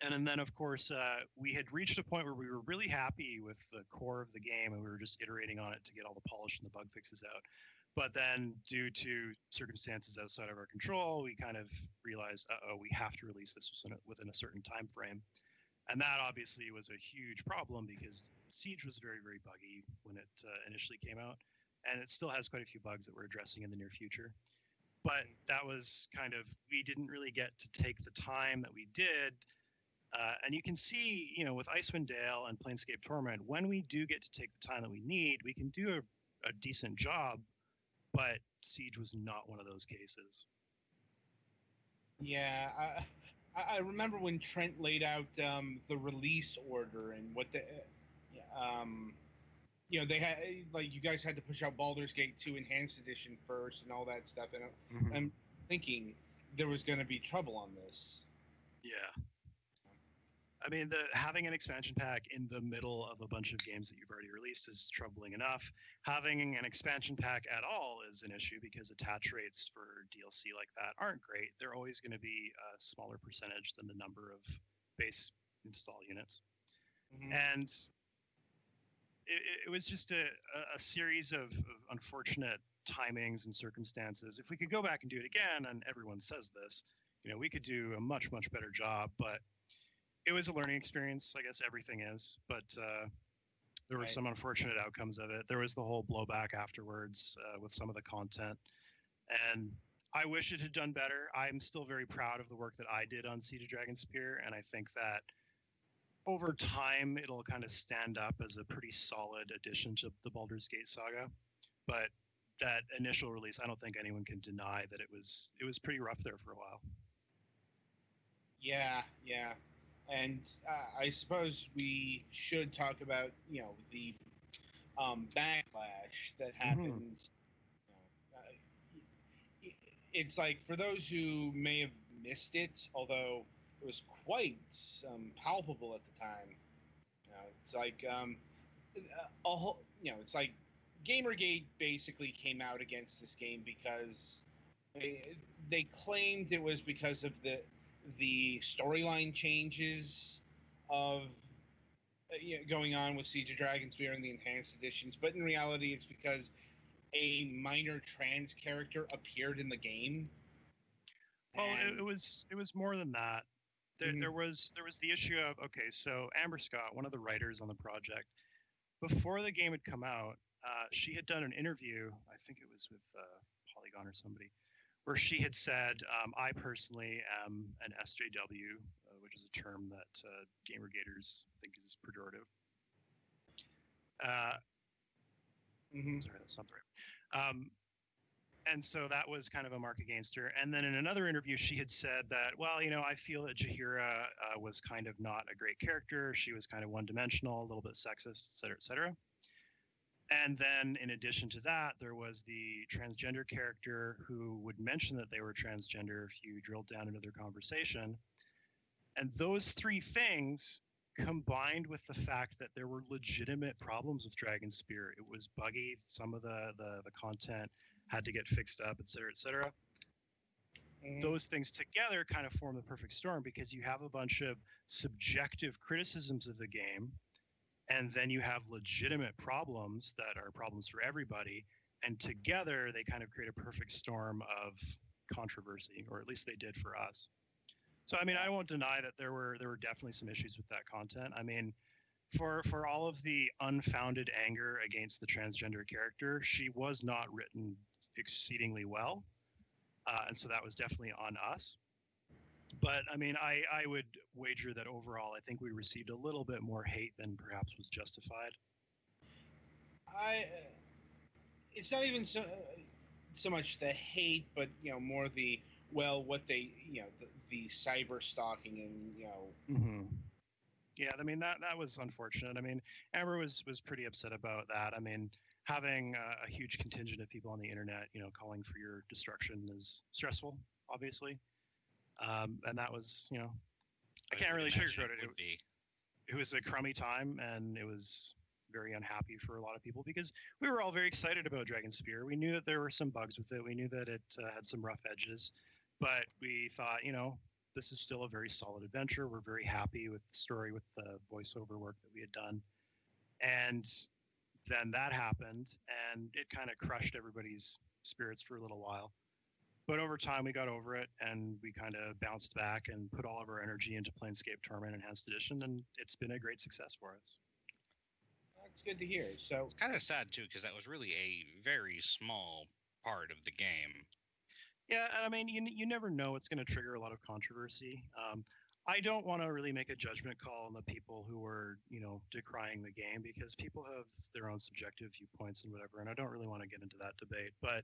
And, and then, of course, uh, we had reached a point where we were really happy with the core of the game and we were just iterating on it to get all the polish and the bug fixes out. But then, due to circumstances outside of our control, we kind of realized, oh, we have to release this within a, within a certain time frame. And that obviously was a huge problem because Siege was very, very buggy when it uh, initially came out. And it still has quite a few bugs that we're addressing in the near future but that was kind of we didn't really get to take the time that we did. Uh, and you can see you know with icewind dale and planescape torment when we do get to take the time that we need we can do a, a decent job but siege was not one of those cases. Yeah, I, I remember when Trent laid out um, the release order and what the, um, you know, they had like you guys had to push out Baldur's Gate 2 Enhanced Edition first and all that stuff, and I'm, I'm thinking there was going to be trouble on this. yeah. I mean the having an expansion pack in the middle of a bunch of games that you've already released is troubling enough. Having an expansion pack at all is an issue because attach rates for dlc like that aren't great. They're always going to be a smaller percentage than the number of base install units. Mhm. and it, it- was just a, a- series of, of unfortunate timings and circumstances. If we could go back and do it again, and everyone says this, you know, we could do a much much better job. But it was a learning experience. I guess everything is, but uh, there were Right. some unfortunate outcomes of it. There was the whole blowback afterwards uh, with some of the content, and I wish it had done better. I'm still very proud of the work that I did on Siege of Dragonspear, and I think that over time it'll kind of stand up as a pretty solid addition to the Baldur's Gate saga. But that initial release, I don't think anyone can deny that it was it was pretty rough there for a while. Yeah, yeah, and uh, I suppose we should talk about you know the um, backlash that happened. You know, uh, it's like for those who may have missed it, although it was quite um, palpable at the time. You know, it's like um, a whole, you know, it's like GamerGate basically came out against this game because they, they claimed it was because of the the storyline changes of uh, you know, going on with Siege of Dragonspear and the enhanced editions, but in reality, it's because a minor trans character appeared in the game. Well, it, it was it was more than that. There, there was there was the issue of okay, so Amber Scott, one of the writers on the project, before the game had come out, uh, she had done an interview. I think it was with uh, Polygon or somebody, where she had said, um, "I personally am an SJW, uh, which is a term that uh, gamergaters think is pejorative." Uh, Mhm. Sorry, that's not the right. Um, and so that was kind of a mark against her. And then in another interview, she had said that, well, you know, I feel that Jaheira uh, was kind of not a great character. She was kind of one dimensional, a little bit sexist, et cetera, et cetera. And then in addition to that, there was the transgender character who would mention that they were transgender if you drilled down into their conversation. And those three things combined with the fact that there were legitimate problems with Dragonspear. It was buggy. Some of the, the, the content had to get fixed up, et cetera, et cetera. Mhm. Those things together kind of form the perfect storm because you have a bunch of subjective criticisms of the game, and then you have legitimate problems that are problems for everybody. And together they kind of create a perfect storm of controversy, or at least they did for us. So I mean, I won't deny that there were there were definitely some issues with that content. I mean, for for all of the unfounded anger against the transgender character, she was not written exceedingly well, uh, and so that was definitely on us. But I mean, I I would wager that overall, I think we received a little bit more hate than perhaps was justified. I. It's not even so so much the hate, but you know more the well, what they you know the, the cyber stalking and you know. Mm-hmm. Yeah, I mean that that was unfortunate. I mean, Amber was was pretty upset about that. I mean, having a, a huge contingent of people on the internet, you know, calling for your destruction is stressful, obviously. Um, and that was, you know, I can't really sugarcoat it. It would be. It was a crummy time, and it was very unhappy for a lot of people because we were all very excited about Dragonspear. We knew that there were some bugs with it. We knew that it uh, had some rough edges, but we thought, you know, this is still a very solid adventure. We're very happy with the story, with the voiceover work that we had done, and then that happened, and it kind of crushed everybody's spirits for a little while. But over time, we got over it, and we kind of bounced back and put all of our energy into Planescape Torment Enhanced Edition, and it's been a great success for us. That's good to hear. So It's kind of sad too because that was really a very small part of the game. Yeah, and I mean, you, you never know. It's going to trigger a lot of controversy. Um, I don't want to really make a judgment call on the people who are, you know, decrying the game because people have their own subjective viewpoints and whatever, and I don't really want to get into that debate. But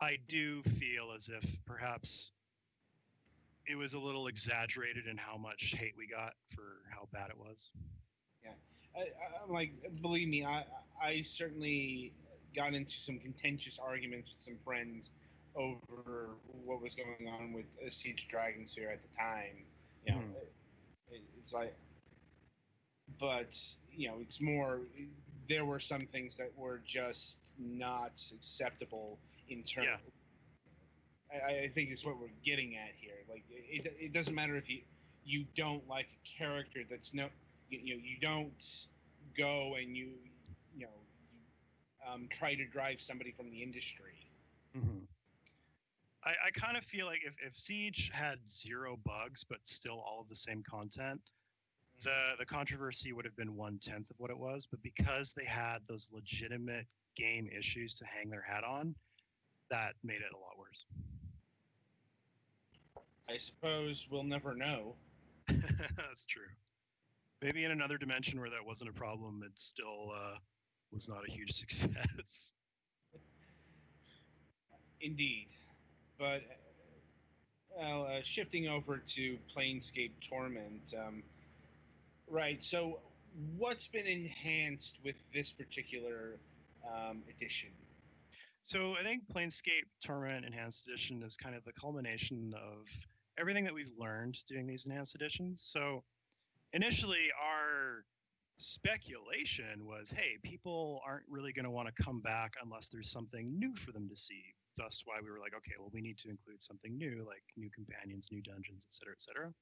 I do feel as if perhaps it was a little exaggerated in how much hate we got for how bad it was. Yeah. I- I'm like, believe me, I I certainly got into some contentious arguments with some friends over what was going on with Siege Dragonspear at the time. You know, it, it's like, but you know, it's more. There were some things that were just not acceptable in terms. Yeah. I, I think is what we're getting at here. Like, it, it doesn't matter if you you don't like a character that's no you, you know you don't go and you you know you, um, try to drive somebody from the industry. I, I kind of feel like if, if Siege had zero bugs but still all of the same content, the the controversy would have been one tenth of what it was. But because they had those legitimate game issues to hang their hat on, that made it a lot worse. I suppose we'll never know. That's true. Maybe in another dimension where that wasn't a problem, it still uh, was not a huge success. Indeed, but uh, shifting over to Planescape Torment. Um, right. So, what's been enhanced with this particular um, edition? So I think Planescape Torment Enhanced Edition is kind of the culmination of everything that we've learned doing these enhanced editions. So initially our speculation was, hey, people aren't really going to want to come back unless there's something new for them to see. Thus why we were like, okay, well we need to include something new, like new companions, new dungeons, et cetera, et cetera.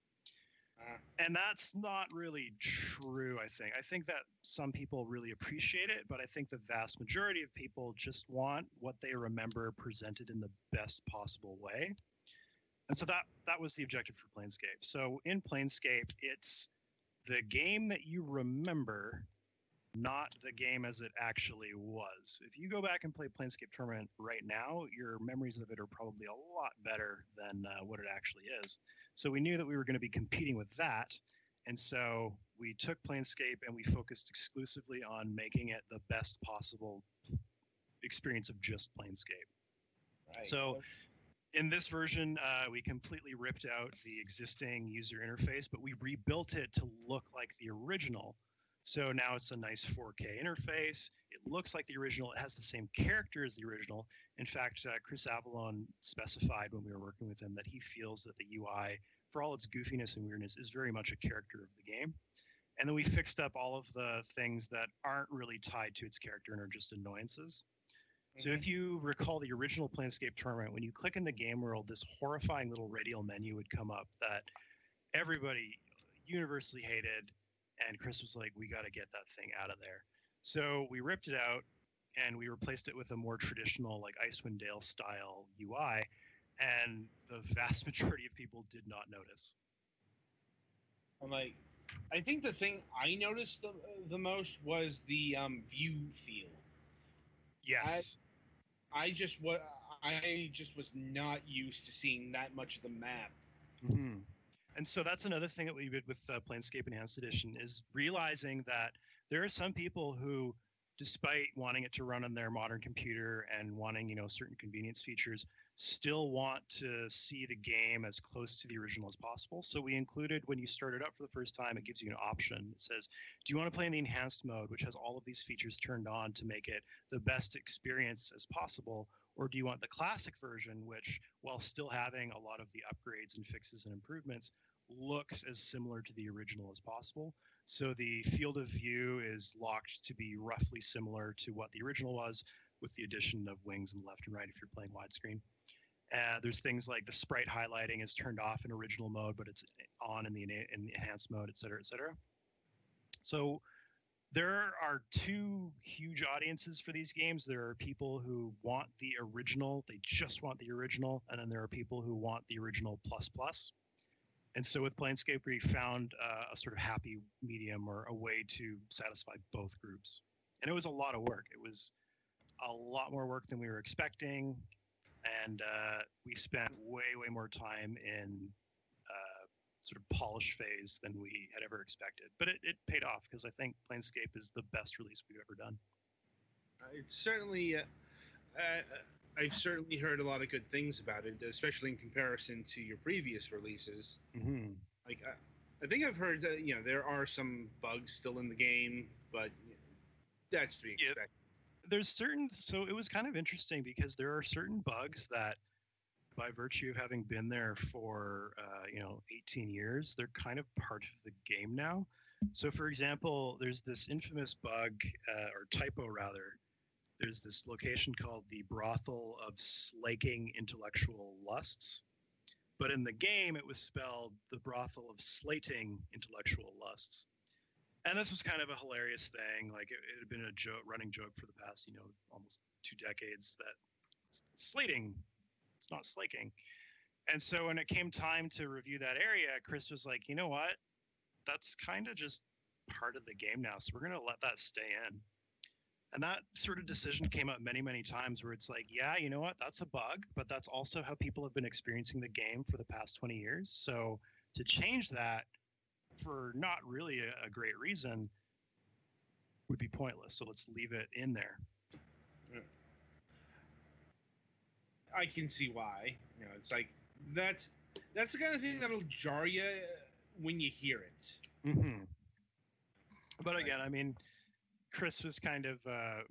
Uh, And that's not really true, I think. I think that some people really appreciate it, but I think the vast majority of people just want what they remember presented in the best possible way. And so that that was the objective for Planescape. So in Planescape, it's the game that you remember, not the game as it actually was. If you go back and play Planescape Torment right now, your memories of it are probably a lot better than uh, what it actually is. So we knew that we were going to be competing with that. And so we took Planescape and we focused exclusively on making it the best possible experience of just Planescape. right. So in this version, uh, we completely ripped out the existing user interface, but we rebuilt it to look like the original. So now it's a nice 4K interface. It looks like the original. It has the same character as the original. In fact, uh, Chris Avellone specified when we were working with him that he feels that the UI, for all its goofiness and weirdness, is very much a character of the game. And then we fixed up all of the things that aren't really tied to its character and are just annoyances. So if you recall the original Planescape Torment, when you click in the game world, this horrifying little radial menu would come up that everybody universally hated. And Chris was like, we got to get that thing out of there. So we ripped it out and we replaced it with a more traditional, like Icewind Dale style UI. And the vast majority of people did not notice. I'm like, I think the thing I noticed the, the most was the um, view field. Yes. I just wa- I just was not used to seeing that much of the map. hmm And so that's another thing that we did with uh, Planescape Enhanced Edition is realizing that there are some people who, despite wanting it to run on their modern computer and wanting you know certain convenience features, still want to see the game as close to the original as possible. So we included when you start it up for the first time, it gives you an option. It says, "Do you want to play in the enhanced mode, which has all of these features turned on to make it the best experience as possible?" Or do you want the classic version, which, while still having a lot of the upgrades and fixes and improvements, looks as similar to the original as possible? So the field of view is locked to be roughly similar to what the original was, with the addition of wings in the left and right if you're playing widescreen. Uh, there's things like the sprite highlighting is turned off in original mode, but it's on in the, in the enhanced mode, et cetera, et cetera. So there are two huge audiences for these games. There are people who want the original, they just want the original, and then there are people who want the original plus plus. And so with Planescape, we found uh, a sort of happy medium or a way to satisfy both groups. And it was a lot of work. It was a lot more work than we were expecting. And uh, we spent way, way more time in sort of polish phase than we had ever expected. But it, it paid off because I think Planescape is the best release we've ever done. It's certainly, uh, uh, I've certainly heard a lot of good things about it, especially in comparison to your previous releases. Mm-hmm. Like, I, I think I've heard that you know there are some bugs still in the game, but that's to be expected. there's certain so it was kind of interesting because there are certain bugs that by virtue of having been there for uh, you know 18 years they're kind of part of the game now. So for example there's this infamous bug uh, or typo rather. There's this location called the brothel of slaking intellectual lusts. But in the game it was spelled the brothel of slating intellectual lusts. And this was kind of a hilarious thing. Like it, it had been a running joke for the past, you know, almost two decades that slating, it's not slaking. And so when it came time to review that area, Chris was like, you know what? That's kind of just part of the game now. So we're going to let that stay in. And that sort of decision came up many, many times where it's like, yeah, you know what? That's a bug, but that's also how people have been experiencing the game for the past 20 years. So to change that for not really a, a great reason would be pointless. So let's leave it in there. I can see why. You know, it's like that's that's the kind of thing that'll jar you when you hear it. Mm-hmm. But again, I mean, Chris was kind of. Uh,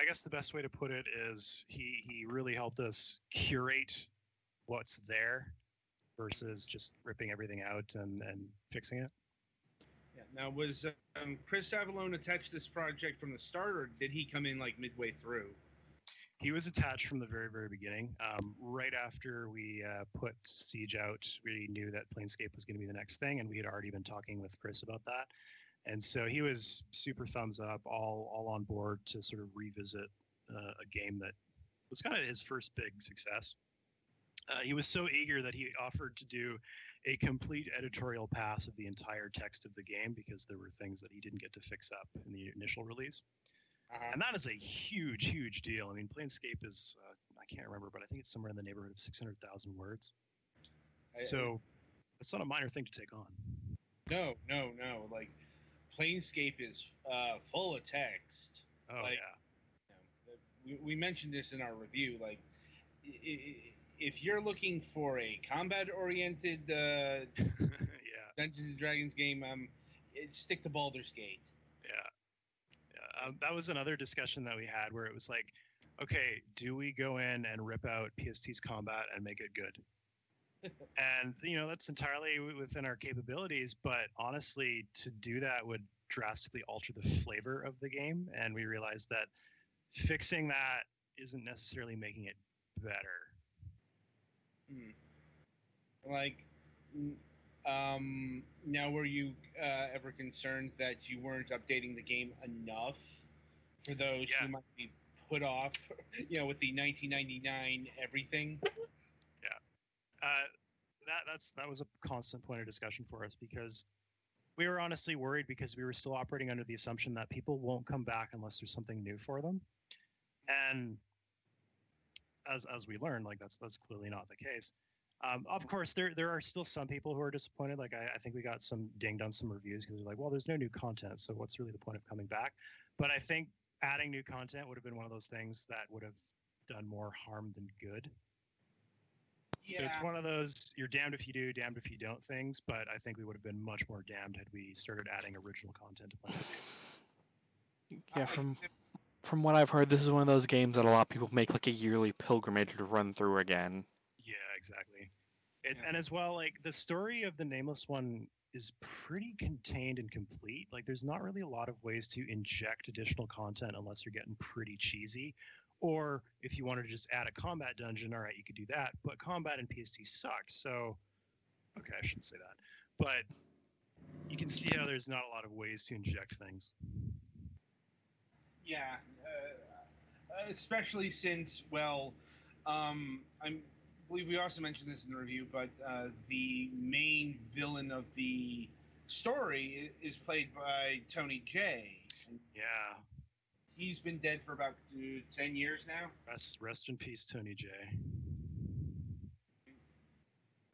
I guess the best way to put it is he he really helped us curate what's there versus just ripping everything out and and fixing it. Yeah. Now, was um, Chris Avellone attached to this project from the start, or did he come in like midway through? He was attached from the very, very beginning. Um, right after we uh, put Siege out, we knew that Planescape was going to be the next thing, and we had already been talking with Chris about that. And so he was super thumbs up, all all on board to sort of revisit uh, a game that was kind of his first big success. Uh, he was so eager that he offered to do a complete editorial pass of the entire text of the game because there were things that he didn't get to fix up in the initial release Uh-huh. and that is a huge, huge deal. I mean, Planescape is, uh, I can't remember, but I think it's somewhere in the neighborhood of 600,000 words. I- So it's not a minor thing to take on. no, no, no. Like Planescape is uh, full of text. Oh, Like- yeah. You know, we, we mentioned this in our review. Like, if you're looking for a combat-oriented uh, yeah, Dungeons and Dragons game, um, stick to Baldur's Gate. yeah. Um, that was another discussion that we had where it was like, okay, do we go in and rip out PST's combat and make it good? and, you know, that's entirely within our capabilities. But honestly, to do that would drastically alter the flavor of the game. And we realized that fixing that isn't necessarily making it better. Like, n- um, now were you uh, ever concerned that you weren't updating the game enough for those Yeah. who might be put off, you know, with the 1999 everything? Yeah, uh, that that's that was a constant point of discussion for us because we were honestly worried because we were still operating under the assumption that people won't come back unless there's something new for them, and as as we learned, like that's that's clearly not the case. Um, of course, there there are still some people who are disappointed. Like I, I think we got some dinged on some reviews because they're like, well, there's no new content, so what's really the point of coming back? But I think adding new content would have been one of those things that would have done more harm than good. Yeah. So it's one of those you're damned if you do, damned if you don't things. But I think we would have been much more damned had we started adding original content to play. Yeah, from from what I've heard, this is one of those games that a lot of people make like a yearly pilgrimage to run through again. Yeah, exactly. It, Yeah. And as well, like the story of the nameless one is pretty contained and complete. Like there's not really a lot of ways to inject additional content unless you're getting pretty cheesy. Or if you wanted to just add a combat dungeon, all right, you could do that. But combat in PST sucks. So, okay, I shouldn't say that. But you can see how there's not a lot of ways to inject things. Yeah, uh, especially since, well, um, I'm, Believe we also mentioned this in the review, but uh, the main villain of the story is played by Tony Jay Yeah. he's been dead for about uh, 10 years now. Rest, rest in peace, Tony Jay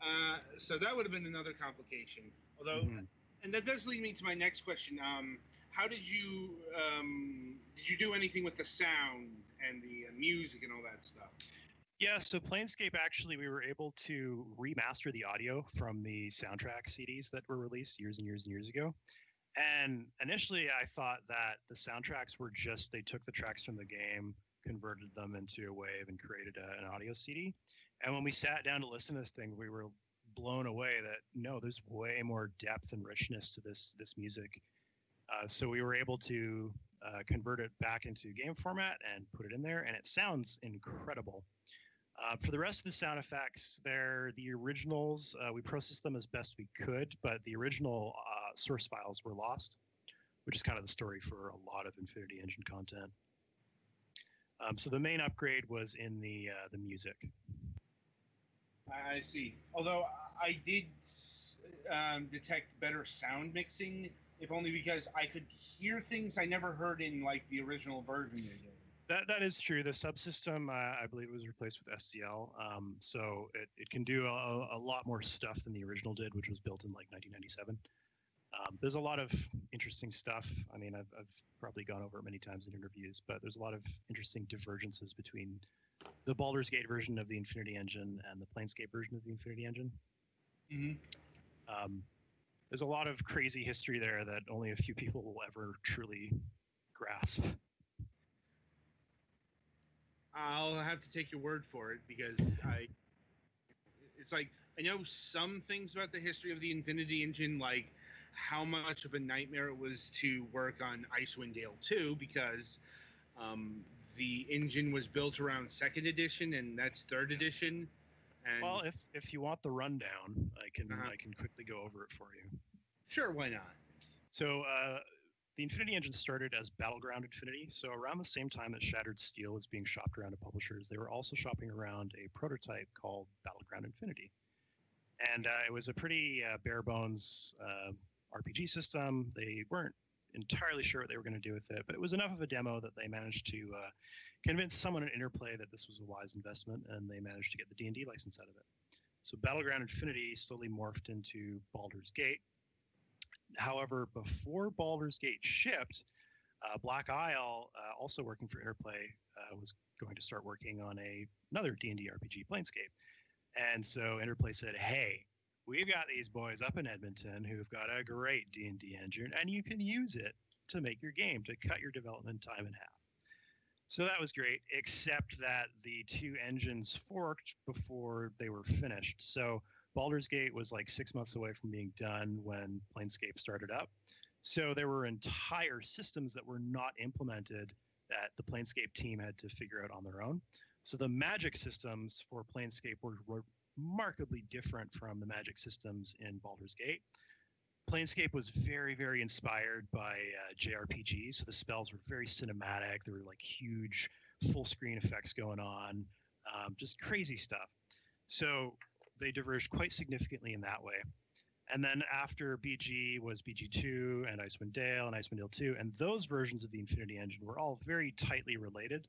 Uh, so that would have been another complication. Although, Mhm. and that does lead me to my next question. Um, how did you um, did you do anything with the sound and the uh, music and all that stuff? Yeah, so Planescape actually, we were able to remaster the audio from the soundtrack CDs that were released years and years and years ago. And initially, I thought that the soundtracks were just they took the tracks from the game, converted them into a wave, and created a, an audio CD. And when we sat down to listen to this thing, we were blown away that no, there's way more depth and richness to this this music. Uh, so we were able to uh, convert it back into game format and put it in there, and it sounds incredible. Uh, for the rest of the sound effects, they're the originals. Uh, we processed them as best we could, but the original uh, source files were lost, which is kind of the story for a lot of Infinity Engine content. Um, so the main upgrade was in the uh, the music. I see. Although I did um, detect better sound mixing, if only because I could hear things I never heard in like the original version. That that is true. The subsystem, uh, I believe, was replaced with SDL, um, so it, it can do a, a lot more stuff than the original did, which was built in like 1997. Um, there's a lot of interesting stuff. I mean, I've, I've probably gone over it many times in interviews, but there's a lot of interesting divergences between the Baldur's Gate version of the Infinity Engine and the Planescape version of the Infinity Engine. Mhm. Um, there's a lot of crazy history there that only a few people will ever truly grasp. I'll have to take your word for it because I. It's like I know some things about the history of the Infinity Engine, like how much of a nightmare it was to work on Icewind Dale 2 because um, the engine was built around second edition and that's third edition. And Well, if if you want the rundown, I can Uh-huh. I can quickly go over it for you. sure, why not? So uh, the Infinity Engine started as Battleground Infinity. So around the same time that Shattered Steel was being shopped around to publishers, they were also shopping around a prototype called Battleground Infinity, and uh, it was a pretty uh, bare bones uh, RPG system. They weren't entirely sure what they were going to do with it, but it was enough of a demo that they managed to uh, convince someone at Interplay that this was a wise investment, and they managed to get the D and D license out of it. So Battleground Infinity slowly morphed into Baldur's Gate. However, before Baldur's Gate shipped, uh, Black Isle, uh, also working for Interplay, uh, was going to start working on a another D and D RPG, Planescape. And so Interplay said, "Hey, we've got these boys up in Edmonton who've got a great D and D engine, and you can use it to make your game to cut your development time in half." So that was great, except that the two engines forked before they were finished. So Baldur's Gate was like six months away from being done when Planescape started up. So there were entire systems that were not implemented that the Planescape team had to figure out on their own. So the magic systems for Planescape were remarkably different from the magic systems in Baldur's Gate. Planescape was very, very inspired by uh, JRPGs. So the spells were very cinematic. There were like huge full screen effects going on, um, just crazy stuff. So they diverged quite significantly in that way. And then after BG was BG2 and Icewind Dale and Icewind Dale 2, and those versions of the Infinity Engine were all very tightly related.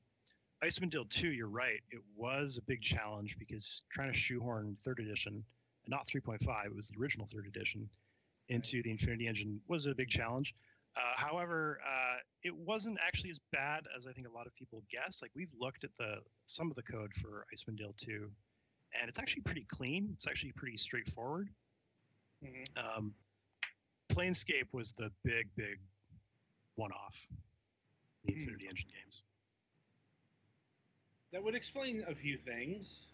Icewind Dale 2, you're right, it was a big challenge because trying to shoehorn third edition, not 3.5, it was the original third edition, into the Infinity Engine was a big challenge. Uh, however, uh, it wasn't actually as bad as I think a lot of people guess. Like we've looked at the some of the code for Icewind Dale 2, and it's actually pretty clean. It's actually pretty straightforward. Mhm. Um, Planescape was the big, big one-off. The Hmm. Infinity Engine games. That would explain a few things.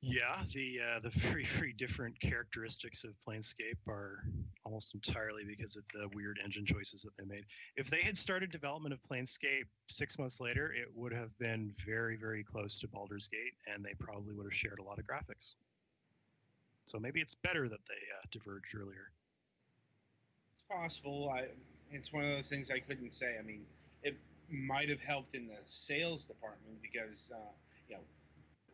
Yeah, the uh, the very very different characteristics of Planescape are almost entirely because of the weird engine choices that they made. If they had started development of Planescape six months later, it would have been very very close to Baldur's Gate, and they probably would have shared a lot of graphics. So maybe it's better that they uh, diverged earlier. It's possible. I, it's one of those things I couldn't say. I mean, it might have helped in the sales department because, uh, you know,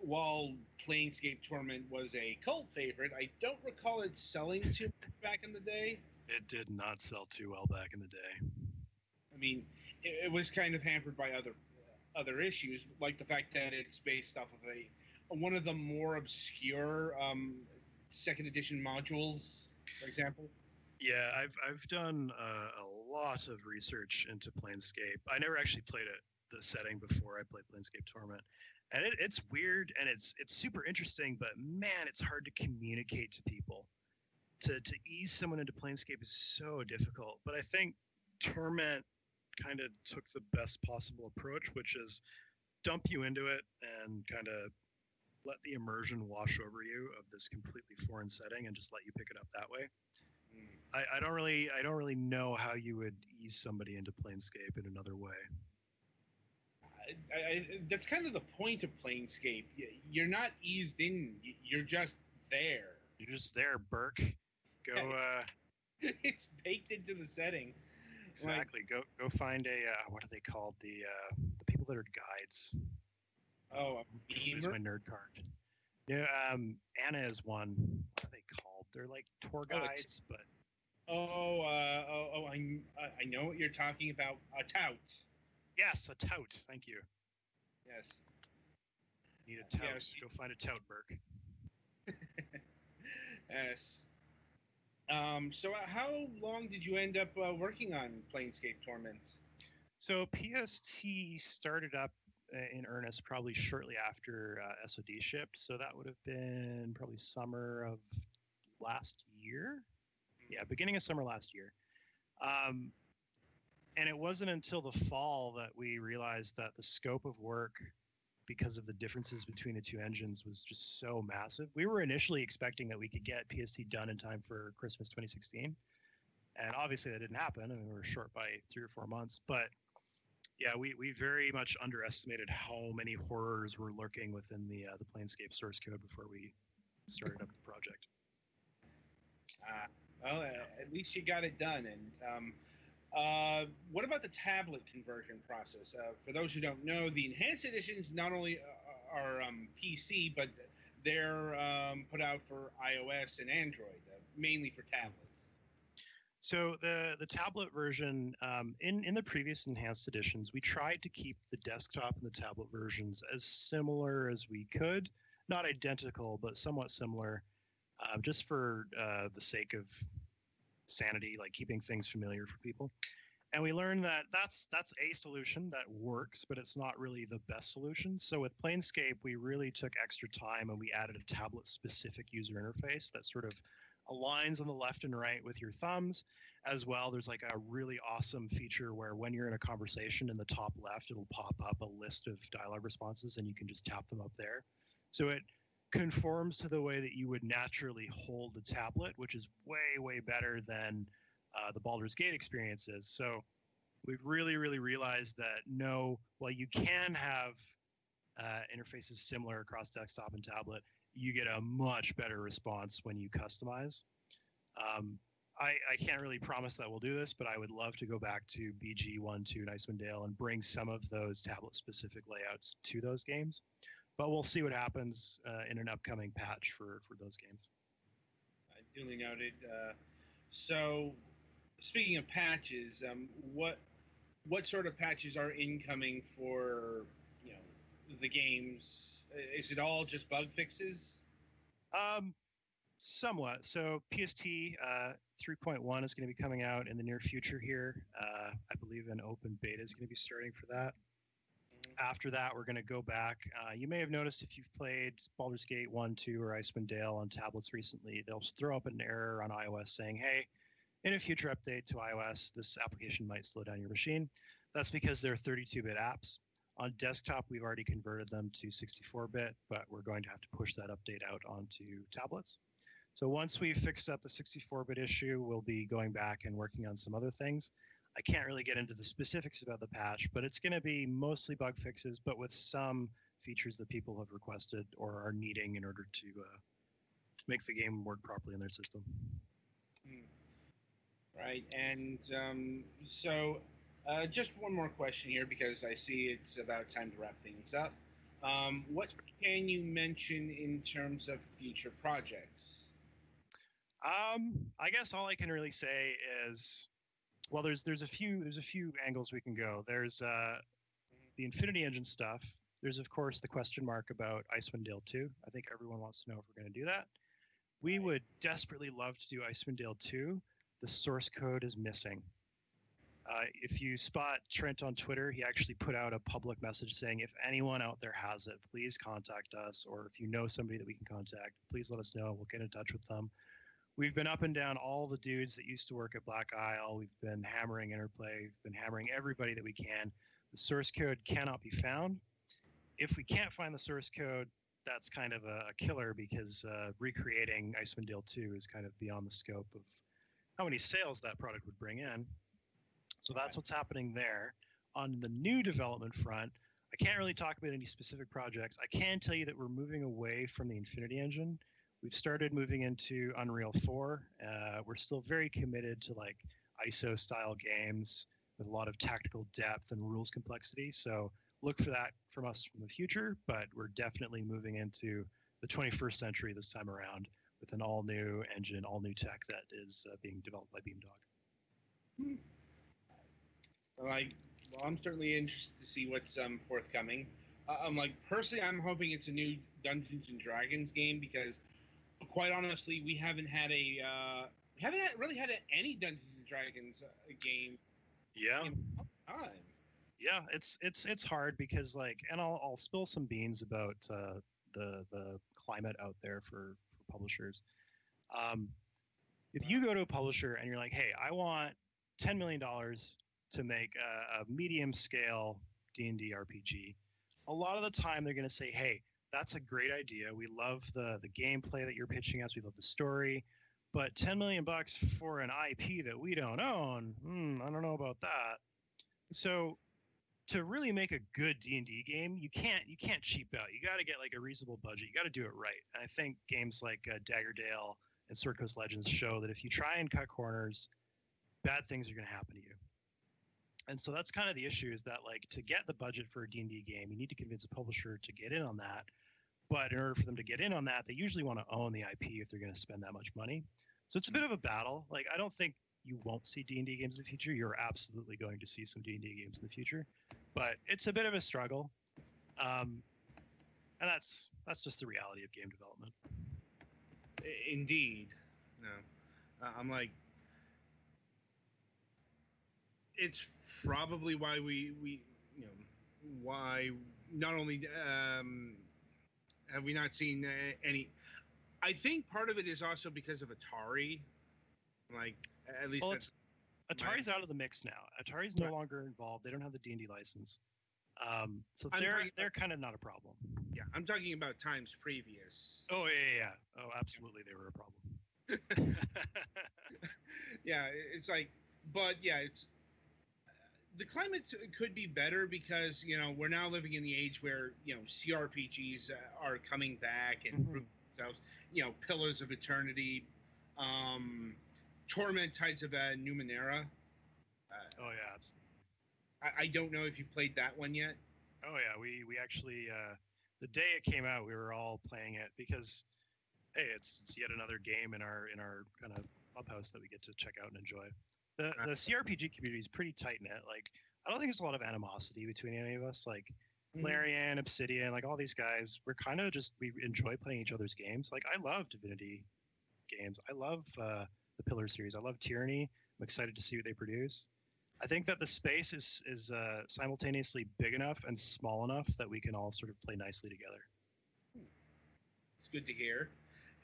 while Planescape Torment was a cult favorite, I don't recall it selling too back in the day. It did not sell too well back in the day. I mean, it, it was kind of hampered by other other issues, like the fact that it's based off of a one of the more obscure um, second edition modules, for example. Yeah, I've I've done uh, a lot of research into Planescape. I never actually played it the setting before I played Planescape Torment, and it, it's weird and it's it's super interesting. But man, it's hard to communicate to people. To to ease someone into Planescape is so difficult. But I think Torment kind of took the best possible approach, which is dump you into it and kind of let the immersion wash over you of this completely foreign setting and just let you pick it up that way. Hmm. I, I don't really I don't really know how you would ease somebody into Planescape in another way. I, I, that's kind of the point of Planescape. You're not eased in. You're just there. You're just there, Burke. Go uh, it's baked into the setting. exactly. Go go find a uh, what are they called? The uh, the people that are guides. Oh, a my nerd card. Yeah, um, Anna is one. What are they called? They're like tour Oh, guides, but Oh, uh, oh, oh, I, I know what you're talking about. A tout. yes, a tout. Thank you. Yes. Need a tout. Yes. Go find a tout, Burke. Yes. Um, so, uh, how long did you end up uh, working on Planescape Torment? So PST started up uh, in earnest probably shortly after uh, SOD shipped. So that would have been probably summer of last year. Yeah, beginning of summer last year. Um, and it wasn't until the fall that we realized that the scope of work, because of the differences between the two engines, was just so massive. We were initially expecting that we could get PST done in time for Christmas 2016. And obviously that didn't happen. I mean, we were short by three or four months. But yeah, we, we very much underestimated how many horrors were lurking within the uh, the Planescape source code before we started up the project. Uh, well, uh, at least you got it done. And um, uh, what about the tablet conversion process? Uh, for those who don't know, the enhanced editions not only uh, are um, PC, but they're um, put out for iOS and Android, uh, mainly for tablets. So the the tablet version um, in in the previous enhanced editions, we tried to keep the desktop and the tablet versions as similar as we could, not identical, but somewhat similar, uh, just for the sake of sanity, like keeping things familiar for people. And we learned that that's that's a solution that works, but it's not really the best solution. So with Planescape, we really took extra time and we added a tablet specific user interface that sort of aligns on the left and right with your thumbs as well there's like a really awesome feature where when you're in a conversation in the top left it'll pop up a list of dialogue responses and you can just tap them up there so it conforms to the way that you would naturally hold a tablet which is way way better than uh, the Baldur's Gate experience is so we've really really realized that no while you can have uh, interfaces similar across desktop and tablet you get a much better response when you customize. Um, I, I can't really promise that we'll do this, but I would love to go back to BG1, 2, and Icewind Dale and bring some of those tablet specific layouts to those games. But we'll see what happens uh, in an upcoming patch for for those games. Uh, duly noted. Uh, so, speaking of patches, um, what what sort of patches are incoming for you know the games? Is it all just bug fixes? Um, somewhat. So PST uh, 3.1 is going to be coming out in the near future here. Uh, I believe an open beta is going to be starting for that. After that, we're going to go back. Uh, you may have noticed if you've played Baldur's Gate 1, 2, or Icewind Dale on tablets recently, they'll throw up an error on iOS saying, hey, in a future update to iOS, this application might slow down your machine. That's because they're 32 bit apps. On desktop, we've already converted them to 64 bit, but we're going to have to push that update out onto tablets. So once we've fixed up the 64 bit issue, we'll be going back and working on some other things. I can't really get into the specifics about the patch, but it's going to be mostly bug fixes, but with some features that people have requested or are needing in order to uh, make the game work properly in their system. Right, and um, so uh, just one more question here because I see it's about time to wrap things up. Um, what can you mention in terms of future projects? Um, I guess all I can really say is, well, there's there's a few there's a few angles we can go. There's uh, the Infinity Engine stuff. There's of course the question mark about Icewind Dale 2. I think everyone wants to know if we're going to do that. We would desperately love to do Icewind Dale 2. The source code is missing. Uh, if you spot Trent on Twitter, he actually put out a public message saying, if anyone out there has it, please contact us. Or if you know somebody that we can contact, please let us know. We'll get in touch with them. We've been up and down all the dudes that used to work at Black Isle. We've been hammering Interplay. We've been hammering everybody that we can. The source code cannot be found. If we can't find the source code, that's kind of a, killer because uh, recreating Icewind Dale 2 is kind of beyond the scope of how many sales that product would bring in. So that's what's happening there. On the new development front, I can't really talk about any specific projects. I can tell you that we're moving away from the Infinity Engine. We've started moving into Unreal 4. Uh, we're still very committed to like ISO style games with a lot of tactical depth and rules complexity. So look for that from us from the future, but we're definitely moving into the 21st century this time around with an all new engine, all new tech that is uh, being developed by Beamdog. Like, well, I'm certainly interested to see what's um, forthcoming. Uh, I'm like personally, I'm hoping it's a new Dungeons and Dragons game because, quite honestly, we haven't had a uh, we haven't had, really had a, any Dungeons and Dragons uh, game Yeah. in a long time. yeah it's it's it's hard because like and i'll, I'll spill some beans about uh, the the climate out there for for publishers um, if you go to a publisher and you're like hey i want 10 million dollars to make a, a medium scale d&d rpg a lot of the time they're going to say hey that's a great idea we love the the gameplay that you're pitching us we love the story but 10 million bucks for an ip that we don't own hmm, i don't know about that so to really make a good D&D game, you can't you can't cheap out. You got to get like a reasonable budget. You got to do it right. And I think games like uh, Daggerdale and Sword Coast Legends show that if you try and cut corners, bad things are going to happen to you. And so that's kind of the issue is that like to get the budget for a D&D game, you need to convince a publisher to get in on that. But in order for them to get in on that, they usually want to own the IP if they're going to spend that much money. So it's a bit of a battle. Like I don't think you won't see D&D games in the future. You're absolutely going to see some D&D games in the future, but it's a bit of a struggle. Um, and that's that's just the reality of game development. Indeed. No. I'm like, it's probably why we, we, you know, why not only um, have we not seen uh, any. I think part of it is also because of Atari. Like, at least Well, Atari's out of the mix now. Atari's no longer involved. They don't have the D&D license. Um, so I'm they're talking they're kind of not a problem. yeah, I'm talking about times previous. Oh yeah, yeah, yeah. Oh, absolutely, they were a problem. yeah, it's like, but yeah, it's the climate could be better because you know we're now living in the age where you know CRPGs uh, are coming back and Mhm. themselves. You know, Pillars of Eternity, um, Torment Tides of uh, Numenera. Uh, oh yeah, absolutely. I, I don't know if you've played that one yet. Oh yeah, we we actually uh, the day it came out, we were all playing it because, hey, it's it's yet another game in our in our kind of clubhouse that we get to check out and enjoy. The the CRPG community is pretty tight knit. Like I don't think there's a lot of animosity between any of us. Like Mhm. Larian, Obsidian, like all these guys, we're kind of just we enjoy playing each other's games. Like I love Divinity games. I love uh, the Pillar series. I love Tyranny. I'm excited to see what they produce. I think that the space is is uh, simultaneously big enough and small enough that we can all sort of play nicely together. It's good to hear.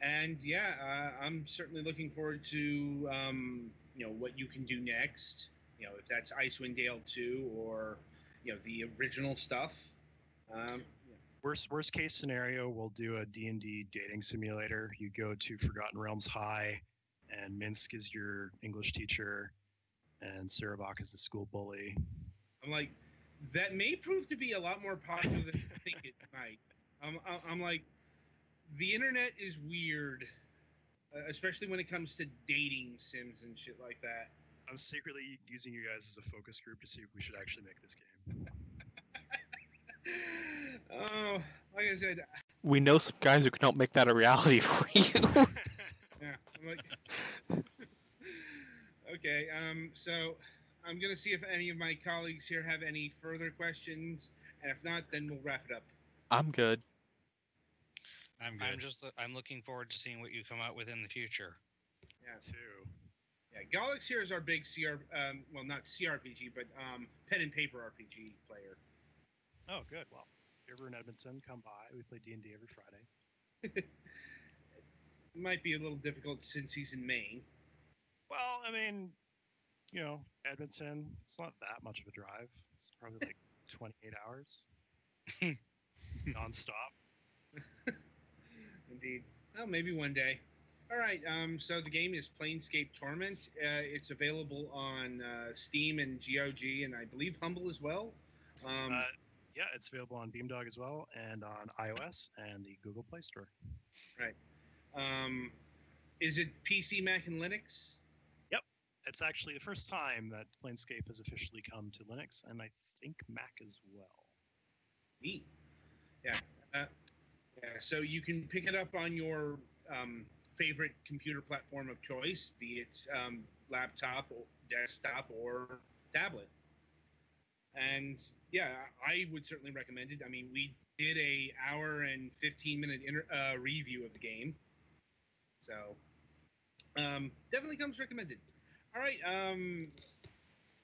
And yeah, uh, I'm certainly looking forward to um, you know what you can do next. You know, if that's Icewind Dale 2 or you know the original stuff. Um, Worst worst case scenario, we'll do a D and D dating simulator. You go to Forgotten Realms High, and Minsc is your English teacher, and Sarevok is the school bully. I'm like, that may prove to be a lot more popular than I think it might. I'm, I'm- like, the internet is weird, especially when it comes to dating sims and shit like that. I'm secretly using you guys as a focus group to see if we should actually make this game. Oh, like I said, We know some guys who can help make that a reality for you. yeah. I'm like, okay. Um. So, I'm gonna see if any of my colleagues here have any further questions, and if not, then we'll wrap it up. I'm good. I'm good. I'm just I'm looking forward to seeing what you come out with in the future. Yeah. Too. Yeah, Galax here is our big CR, um, well, not CRPG, but um, pen and paper RPG player. Oh, good. Well, if you're ever in Edmonton, come by. We play D and D every Friday. Might be a little difficult since he's in Maine. Well, I mean, you know, Edmonton. It's not that much of a drive. It's probably like 28 hours, nonstop. Indeed. Well, maybe one day. All right. Um, so the game is Planescape Torment. Uh, it's available on uh, Steam and GOG, and I believe Humble as well. Um, Uh, yeah, it's available on Beamdog as well, and on iOS and the Google Play Store. Right. Um, is it PC, Mac, and Linux? Yep. It's actually the first time that Planescape has officially come to Linux, and I think Mac as well. Neat. Yeah. Yeah. So you can pick it up on your um, favorite computer platform of choice, be it um, laptop, or desktop, or tablet. And yeah, I would certainly recommend it. I mean, we did a hour and fifteen minute inter- uh, review of the game, so um, definitely comes recommended. All right. Um,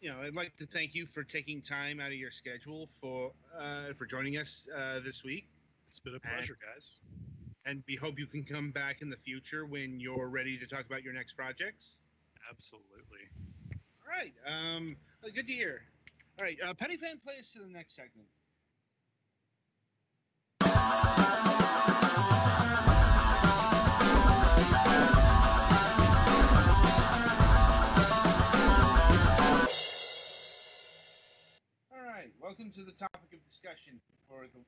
you know, I'd like to thank you for taking time out of your schedule for uh, for joining us uh, this week, It's been a pleasure, guys. and we hope you can come back in the future when you're ready to talk about your next projects. Absolutely. All right, um, uh, good to hear. All right, uh, Penny Fan, play us to the next segment. All right, welcome to the topic of discussion for the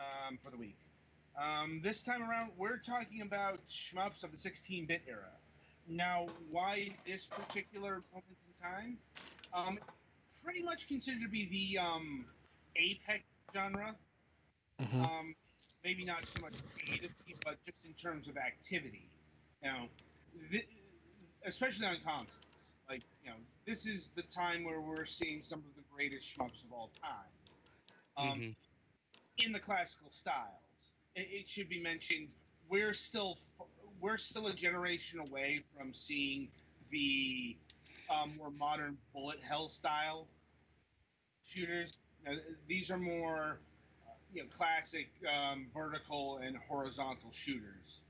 um, for the week. Um, this time around, we're talking about shmups of the 16-bit era. Now, why this particular moment in time? Um, pretty much considered to be the um, apex genre. Mhm. Um, maybe not so much creatively, but just in terms of activity. Now, thi- especially on consoles, like you know, this is the time where we're seeing some of the greatest shmups of all time. Um, Mhm. In the classical styles. It, it should be mentioned we're still we're still a generation away from seeing the um, more modern bullet hell style shooters. Now, these are more uh, you know classic um, vertical and horizontal shooters.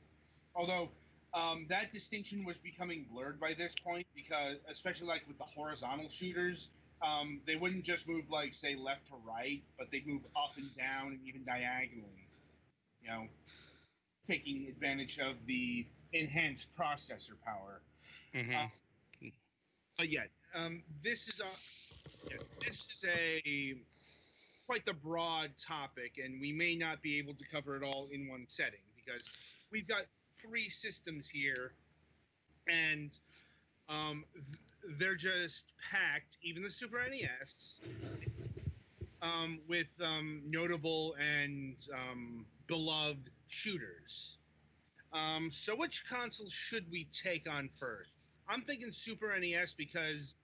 Although um, that distinction was becoming blurred by this point because especially like with the horizontal shooters, um, they wouldn't just move like say left to right, but they'd move up and down and even diagonally. You know, taking advantage of the enhanced processor power. Mhm. Uh, But yet, um, this is a yeah, this is a quite the broad topic, and we may not be able to cover it all in one setting because we've got three systems here, and um, th- they're just packed. Even the Super NES, um, with um, notable and um, beloved shooters. Um, so, which console should we take on first? I'm thinking Super NES because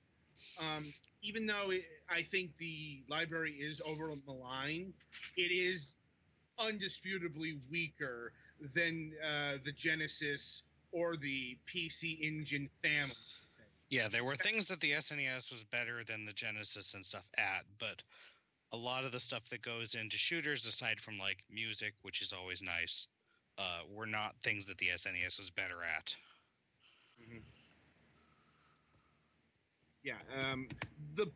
um, even though it, I think the library is over maligned, it is undisputably weaker than uh, the Genesis or the PC Engine family. Yeah, there were things that the SNES was better than the Genesis and stuff at, but a lot of the stuff that goes into shooters, aside from like music, which is always nice, uh, were not things that the SNES was better at. Yeah, um, the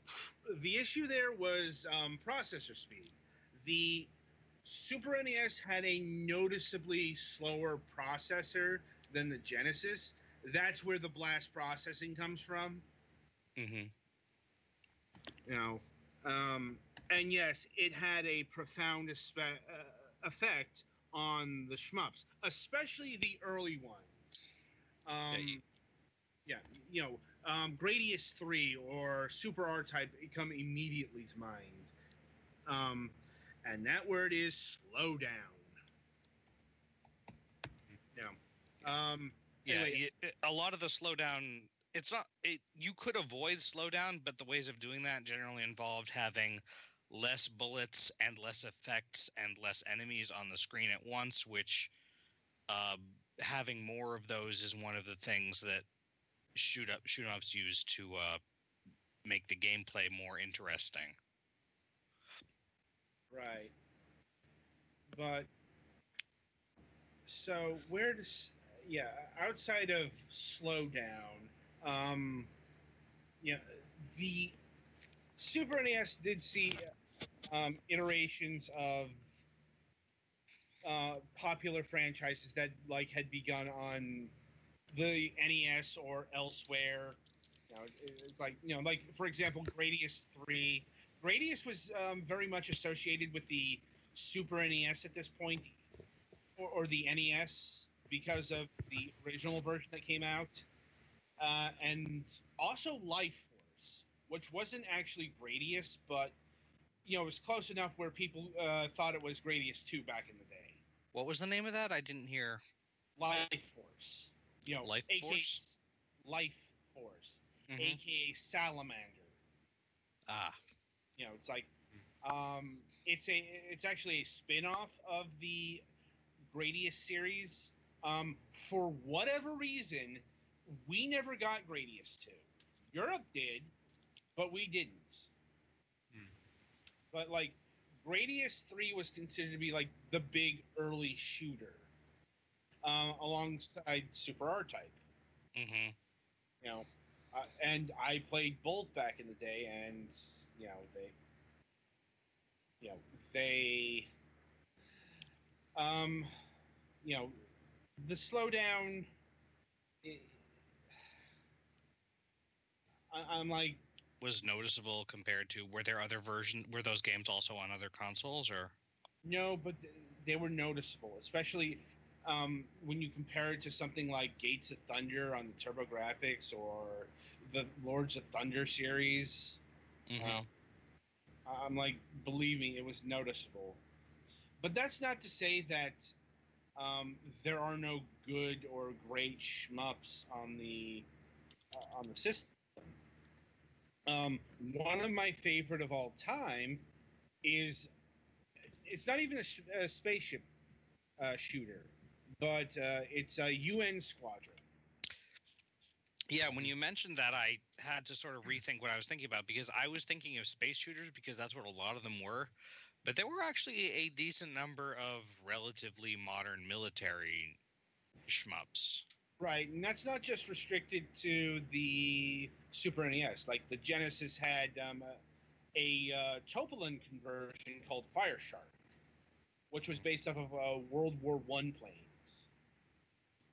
the issue there was um, processor speed. The Super NES had a noticeably slower processor than the Genesis. That's where the blast processing comes from. Mm-hmm. You know, um, and yes, it had a profound espe- uh, effect on the shmups, especially the early ones. Um, you- yeah, you know, um, Gradius 3 or Super R Type come immediately to mind. Um, and that word is slow down. Yeah. Um, Yeah, Anyway. it- it- a lot of the slowdown. It's not. It, you could avoid slowdown, but the ways of doing that generally involved having less bullets and less effects and less enemies on the screen at once. Which uh, having more of those is one of the things that shoot up shoot ups use to uh, make the gameplay more interesting. Right. But so where does yeah, outside of slowdown, um yeah, the Super NES did see um iterations of uh popular franchises that like had begun on the NES or elsewhere. You know, it's like you know, like for example, Gradius three. Gradius was um, very much associated with the Super NES at this point, or, or the NES because of the original version that came out, uh, and also Life Force, which wasn't actually Gradius, but you know it was close enough where people uh, thought it was Gradius two back in the day. What was the name of that? I didn't hear. Life Force, you know, Life aka Force? Life Force, Mhm. aka Salamander. Ah, you know it's like um it's a it's actually a spin-off of the gradius series um for whatever reason we never got gradius 2 europe did but we didn't Hmm. but like gradius 3 was considered to be like the big early shooter uh, alongside super r type mm-hmm. you know, uh, and I played both back in the day, and you know they, you know they, um, you know, the slowdown. i I, I'm like, was noticeable compared to were there other version were those games also on other consoles or no, but th- they were noticeable, especially um, when you compare it to something like Gates of Thunder on the TurboGrafx or the Lords of Thunder series. Mhm. I'm like, believe me, it was noticeable. But that's not to say that um, there are no good or great shmups on the uh, on the system. Um, one of my favorite of all time is it's not even a, sh- a spaceship uh, shooter, but uh, it's a UN Squadron. yeah when you mentioned that i had to sort of rethink what i was thinking about because i was thinking of space shooters because that's what a lot of them were but there were actually a decent number of relatively modern military shmups Right, and that's not just restricted to the Super NES. Like the Genesis had um, a, a uh, Toaplan conversion called Fire Shark, which was based off of uh, World War One planes.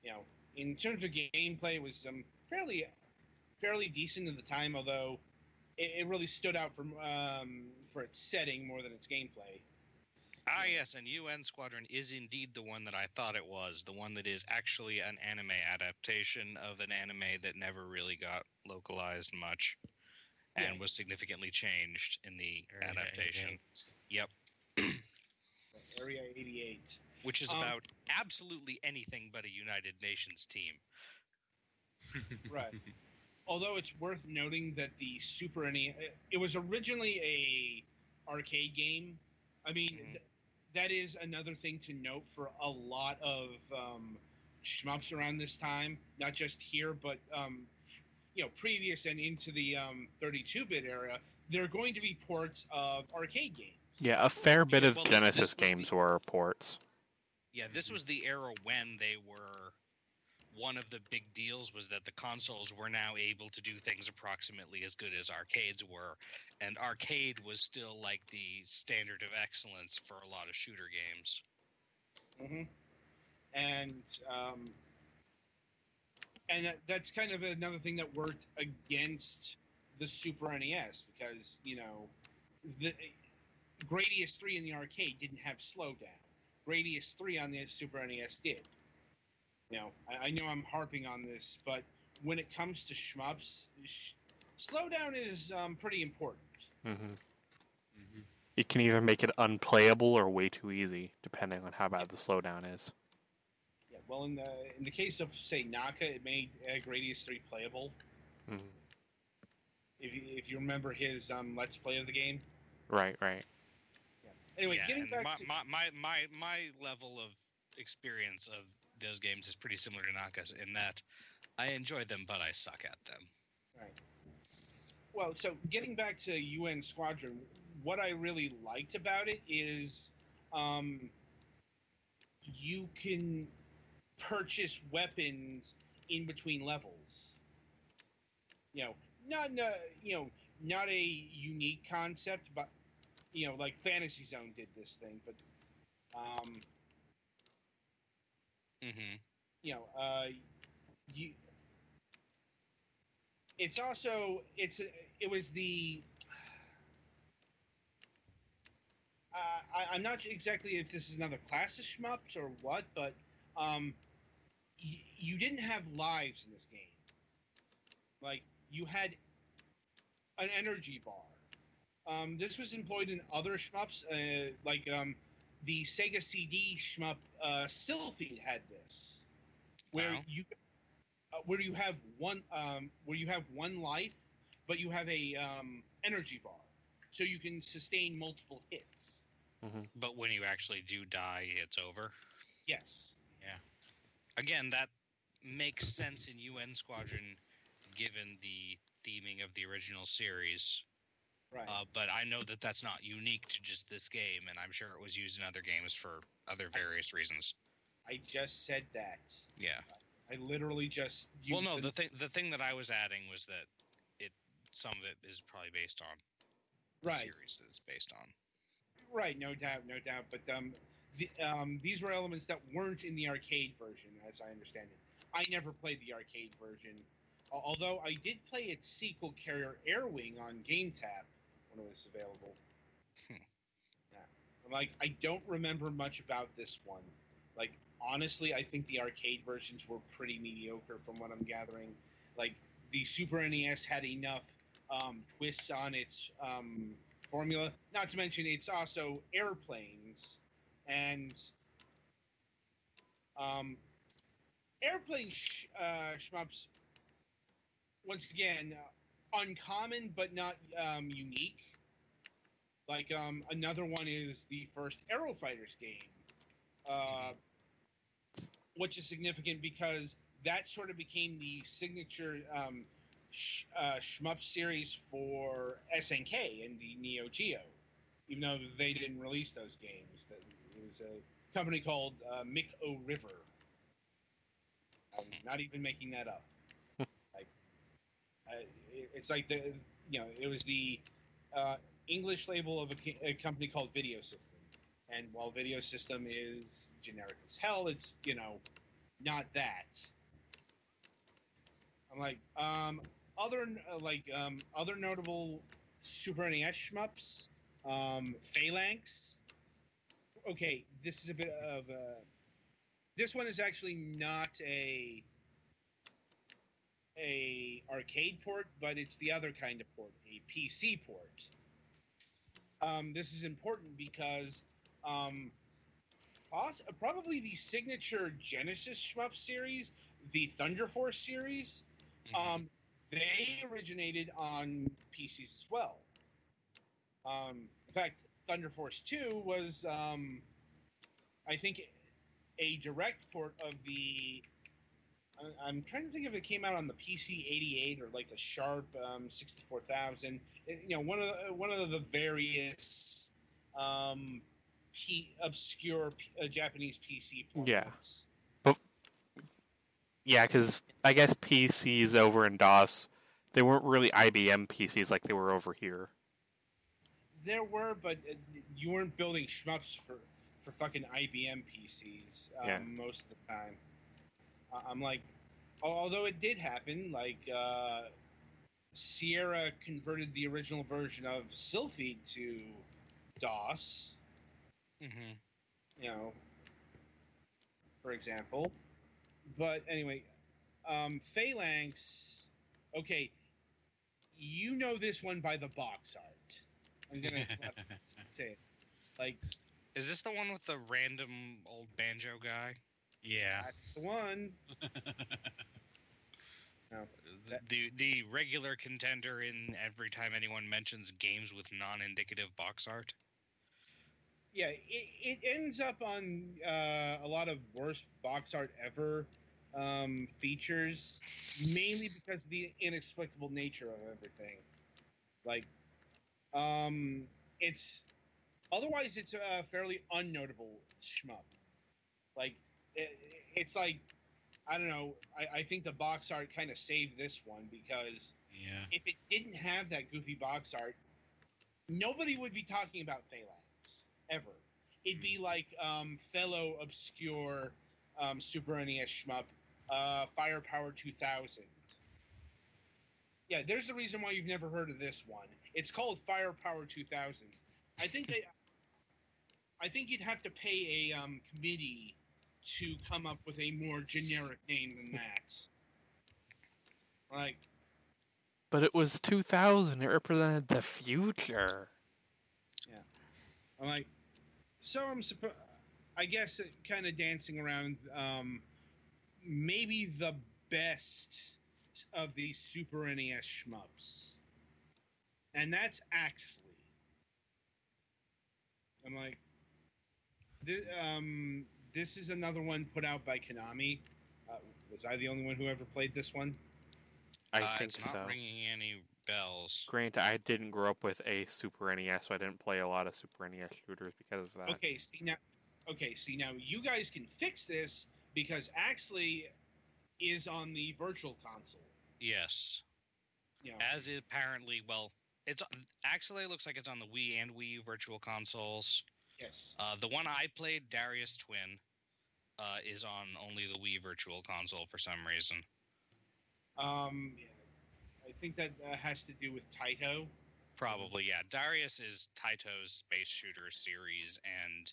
You know, in terms of gameplay, it was um, fairly fairly decent at the time, although it, it really stood out from um, for its setting more than its gameplay. ah yes and un squadron is indeed the one that i thought it was the one that is actually an anime adaptation of an anime that never really got localized much and Yeah. was significantly changed in the Area adaptation. 88. Yep, Area 88. which is Um, about absolutely anything but a United Nations team. Right. Although it's worth noting that the Super NES, it was originally a arcade game. I mean, Mhm. th- that is another thing to note for a lot of um, shmups around this time. Not just here, but um, you know, previous and into the um, 32-bit era. There are going to be ports of arcade games. Yeah, a fair bit Yeah, of well, Genesis this was the- games were ports. Yeah, this was the era when they were. One of the big deals was that the consoles were now able to do things approximately as good as arcades were, and arcade was still like the standard of excellence for a lot of shooter games. Mm-hmm. And um, and that, that's kind of another thing that worked against the Super NES because you know the Gradius three in the arcade didn't have slowdown. Gradius three on the Super NES did. You know, I, I know I'm harping on this, but when it comes to shmups, sh- slowdown is um, pretty important. hmm Mhm. It can either make it unplayable or way too easy, depending on how bad the slowdown is. Yeah, well, in the in the case of say Naka, it made uh, Gradius three playable. Mhm. If you, if you remember his um, let's play of the game. Right, right. Anyway, yeah, getting back my, to my, my, my, my level of experience of those games is pretty similar to Naka's in that I enjoy them, but I suck at them. Right. Well, so getting back to UN Squadron, what I really liked about it is um, you can purchase weapons in between levels. You know, not uh, you know not a unique concept, but you know, like Fantasy Zone did this thing, but um, hmm you know, uh, you. It's also it's it was the. Uh, I, I'm not exactly if this is another class of shmups or what, but um, y- you didn't have lives in this game. Like you had an energy bar. Um, this was employed in other shmups, uh, like um, the Sega CD shmup uh, Silpheed had this, where Wow. you uh, where you have one um, where you have one life, but you have a um, energy bar, so you can sustain multiple hits. But when you actually do die, it's over. Yes. Yeah. Again, that makes sense in UN Squadron, given the theming of the original series. Right. Uh, but I know that that's not unique to just this game, and I'm sure it was used in other games for other various reasons. I just said that. Yeah. I literally just. Well, no, the thing the thing that I was adding was that it some of it is probably based on the right. series that it's based on. Right, no doubt, no doubt. But um, the, um, these were elements that weren't in the arcade version, as I understand it. I never played the arcade version, although I did play its sequel, Carrier Airwing, on GameTap when it was available. Hmm. Yeah, I'm like I don't remember much about this one. Like honestly, I think the arcade versions were pretty mediocre from what I'm gathering. Like the Super NES had enough um, twists on its um, formula. Not to mention, it's also airplanes and um, airplane sh- uh, shmups. Once again, uncommon but not um, unique. Like um, another one is the first Aero Fighters game, uh, which is significant because that sort of became the signature um, sh- uh, shmup series for SNK and the Neo Geo, even though they didn't release those games. That it was a company called uh, Mick O River. I'm not even making that up. It's like the you know it was the uh, English label of a, a company called Video System, and while Video System is generic as hell, it's you know not that. I'm like, um, other uh, like um, other notable Super NES shmups, um, Phalanx. Okay, this is a bit of a. This one is actually not a a arcade port, but it's the other kind of port, a PC port. Um, this is important because um, probably the signature Genesis shmup series, the Thunder Force series, Mhm. um, they originated on PCs as well. Um, in fact, Thunder Force 2 was, um, I think, a direct port of the. I- I'm trying to think if it came out on the PC 88 or like the Sharp um, 64000. It- You know, one of the, one of the various um, P, obscure P, uh, Japanese PC ports. Yeah. but Yeah, because I guess PCs over in DOS, they weren't really IBM PCs like they were over here. There were, but uh, you weren't building shmups for for fucking IBM PCs um, Yeah. most of the time. I'm like, although it did happen, like uh, Sierra converted the original version of Silpheed to DOS. Mm-hmm. You know, for example. But anyway, um, Phalanx. Okay, you know this one by the box art. I'm gonna say it. Like Is this the one with the random old banjo guy? Yeah. that's the one. No, The, That- the the regular contender in every time anyone mentions games with non-indicative box art. Yeah, it, it ends up on uh, a lot of worst box art ever um, features, mainly because of the inexplicable nature of everything. Like, um, it's otherwise it's a fairly unnotable shmup. Like, it, it's like I don't know. I, I think the box art kind of saved this one because Yeah. if it didn't have that goofy box art, nobody would be talking about Phalanx ever. It'd be like um, fellow obscure um, Super NES shmup, uh, Firepower 2000. Yeah, there's the reason why you've never heard of this one. It's called Firepower 2000. I think they, I think you'd have to pay a um, committee to come up with a more generic name than that. Like, But it was 2000. It represented the future. Yeah. I'm like, so I'm supposed. I guess kind of dancing around. Um, maybe the best of the Super NES shmups, and that's Axelay. I'm like, this, um, this is another one put out by Konami. Uh, was I the only one who ever played this one? I Uh, think it's not ringing any bells. Granted, I didn't grow up with a Super NES, so I didn't play a lot of Super NES shooters because of that. Okay, see now. Okay, see now. You guys can fix this because Axelay is on the Virtual Console. Yes, You know, as it apparently well, it's actually looks like it's on the Wii and Wii U Virtual Consoles. yes. Uh, the one I played, Darius Twin, uh, is on only the Wii Virtual Console for some reason. Um, I think that uh, has to do with Taito. Probably, yeah. Darius is Taito's space shooter series, and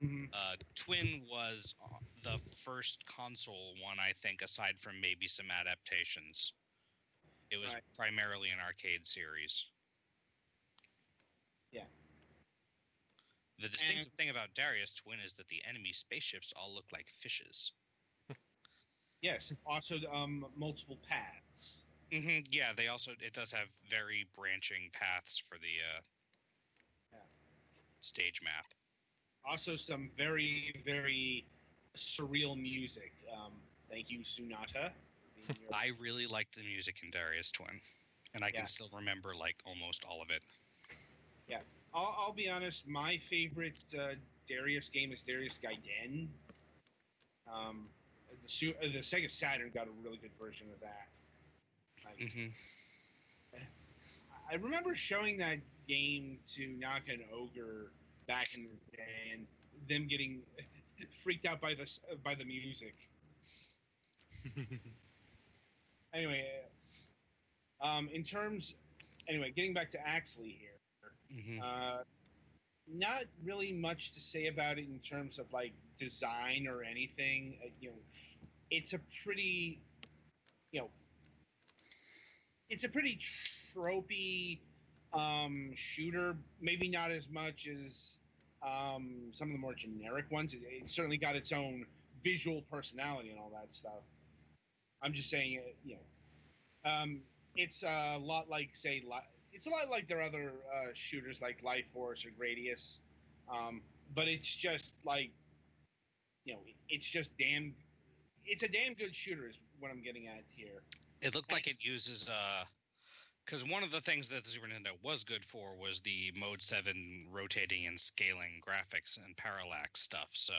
Mhm. uh, Twin was uh, the first console one, I think, aside from maybe some adaptations. It was Right. primarily an arcade series. Yeah. The distinctive thing about Darius Twin is that the enemy spaceships all look like fishes. Yes. Also, um, multiple paths. hmm Yeah, they also it does have very branching paths for the uh, Yeah. stage map. Also, some very, very surreal music. Um, thank you, Sunata. for being your- I really liked the music in Darius Twin, and I Yeah. can still remember like almost all of it. I'll, I'll be honest. My favorite uh, Darius game is Darius Gaiden. Um, the, Su- uh, the Sega Saturn got a really good version of that. Like, hmm I remember showing that game to Naka and Ogre back in the day, and them getting freaked out by the by the music. Anyway, um, in terms, anyway, getting back to Axelay here, hmm uh, not really much to say about it in terms of like design or anything. Uh, you know, it's a pretty, you know, it's a pretty tropey um, shooter. Maybe not as much as um, some of the more generic ones. It, certainly got its own visual personality and all that stuff. I'm just saying, uh, you know, um, it's a lot like say, it's a lot like their other uh, shooters like Life Force or Gradius, um, but it's just like, you know, it's just damn, it's a damn good shooter is what I'm getting at here. It looked like it uses uh because one of the things that the Super Nintendo was good for was the Mode 7 rotating and scaling graphics and parallax stuff. So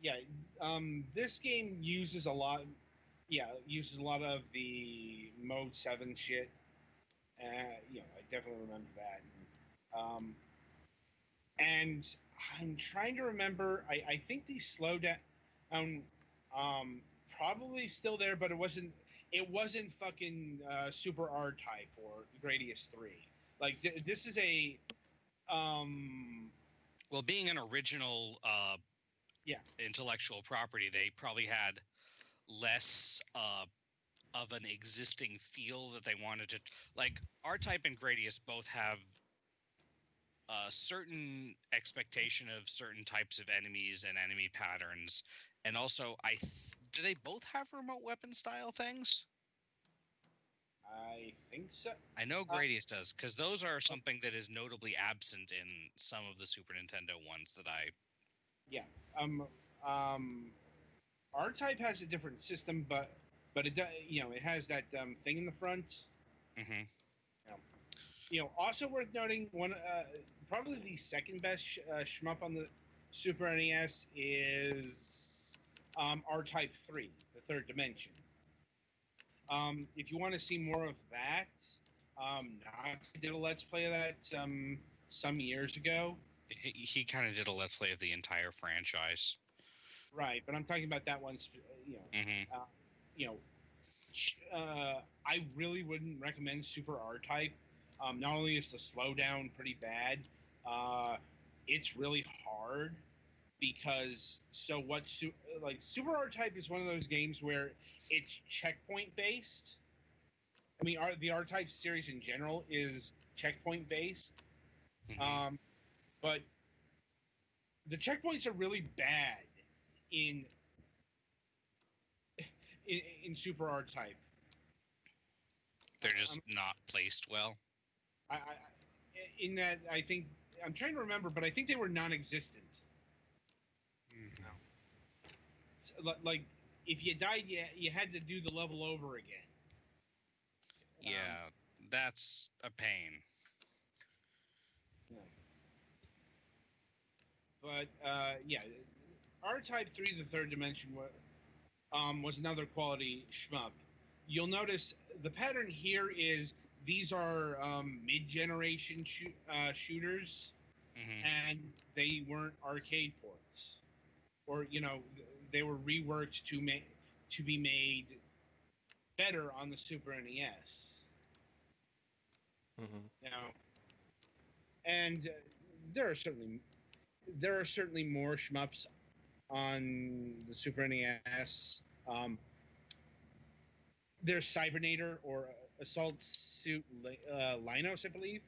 yeah um this game uses a lot yeah uses a lot of the mode 7 shit uh you know i definitely remember that um and i'm trying to remember i i think they slowed down um um probably still there but it wasn't it wasn't fucking uh, super r type or gradius 3 like th- this is a um well, being an original uh Yeah. intellectual property, they probably had less uh of an existing feel that they wanted to like R type and Gradius both have a certain expectation of certain types of enemies and enemy patterns and also I th- do they both have remote weapon style things? i think so I know Uh, Gradius does because those are something that is notably absent in some of the Super Nintendo ones that I Yeah. um um R type has a different system, but but it does you know it has that um, thing in the front. Mm-hmm. You know, also worth noting one uh, probably the second best sh- uh, shmup on the Super NES is um, R Type Three, the third dimension. Um, if you want to see more of that, um, I did a let's play of that um, some years ago. he, he kind of did a let's play of the entire franchise. Right, but I'm talking about that one. You know, hmm you know, uh, I really wouldn't recommend Super R Type. Um, not only is the slowdown pretty bad, uh, it's really hard because so what? Su- like Super R Type is one of those games where it's checkpoint based. I mean, R- the R Type series in general is checkpoint based. Mm-hmm. Um, but the checkpoints are really bad in in, in Super R Type. They're just not placed well. I, I, I- in that I think I'm trying to remember, but I think they were non-existent. Mhm. S- li- Like if you died, you you had to do the level over again. Um, Yeah, that's a pain. Yeah. But uh, yeah, R Type Three, the third dimension, was um, was another quality shmup. You'll notice the pattern here is these are um, mid-generation uh, shooters, hmm and they weren't arcade ports, or you know, they were reworked to make to be made better on the Super NES. hmm Now, and uh, there are certainly there are certainly more shmups on the Super NES. Um, there's Cybernator or Assault Suit Li- uh, Leynos, I believe.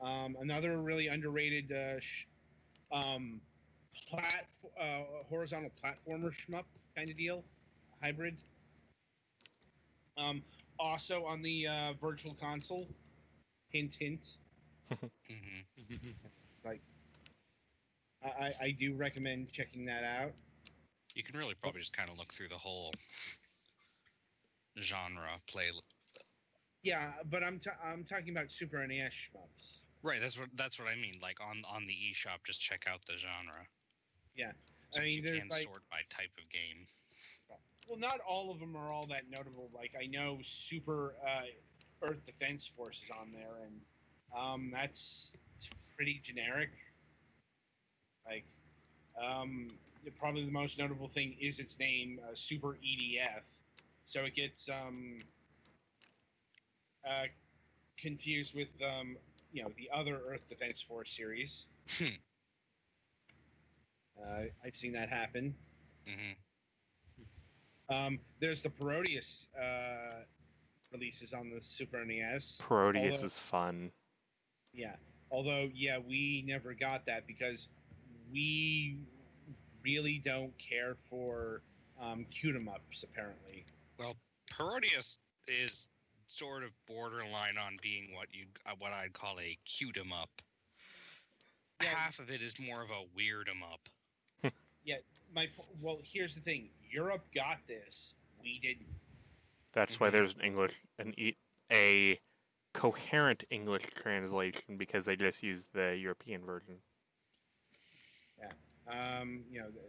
Um, another really underrated uh, sh- um, plat- uh, horizontal platformer shmup kind of deal, hybrid. Um, also on the uh, Virtual Console. Hint, hint. hmm I, I, do recommend checking that out. You can really probably just kind of look through the whole genre play. Yeah, but I'm ta- I'm talking about Super NES shmups. Right, that's what that's what I mean. Like on on the eShop, just check out the genre. Yeah. So I mean, you can like- sort by type of game. Well, not all of them are all that notable. Like I know Super uh, Earth Defense Force is on there, and um, that's pretty generic. Like, um, probably the most notable thing is its name, uh, Super EDF. So it gets um, uh, confused with um, you know the other Earth Defense Force series. Hmm. uh, I've seen that happen. hmm Um, there's the Parodius uh, releases on the Super NES. Parodius Although- is fun. Yeah. Although, yeah, we never got that because we really don't care for um, cute 'em ups, apparently. Well, Parodius is sort of borderline on being what you uh, what I'd call a cute 'em up. Yeah. Half of it is more of a weird 'em up. yeah, My well, here's the thing: Europe got this, we didn't. That's why there's an English an e- a coherent English translation because they just use the European version. Um, you know, the,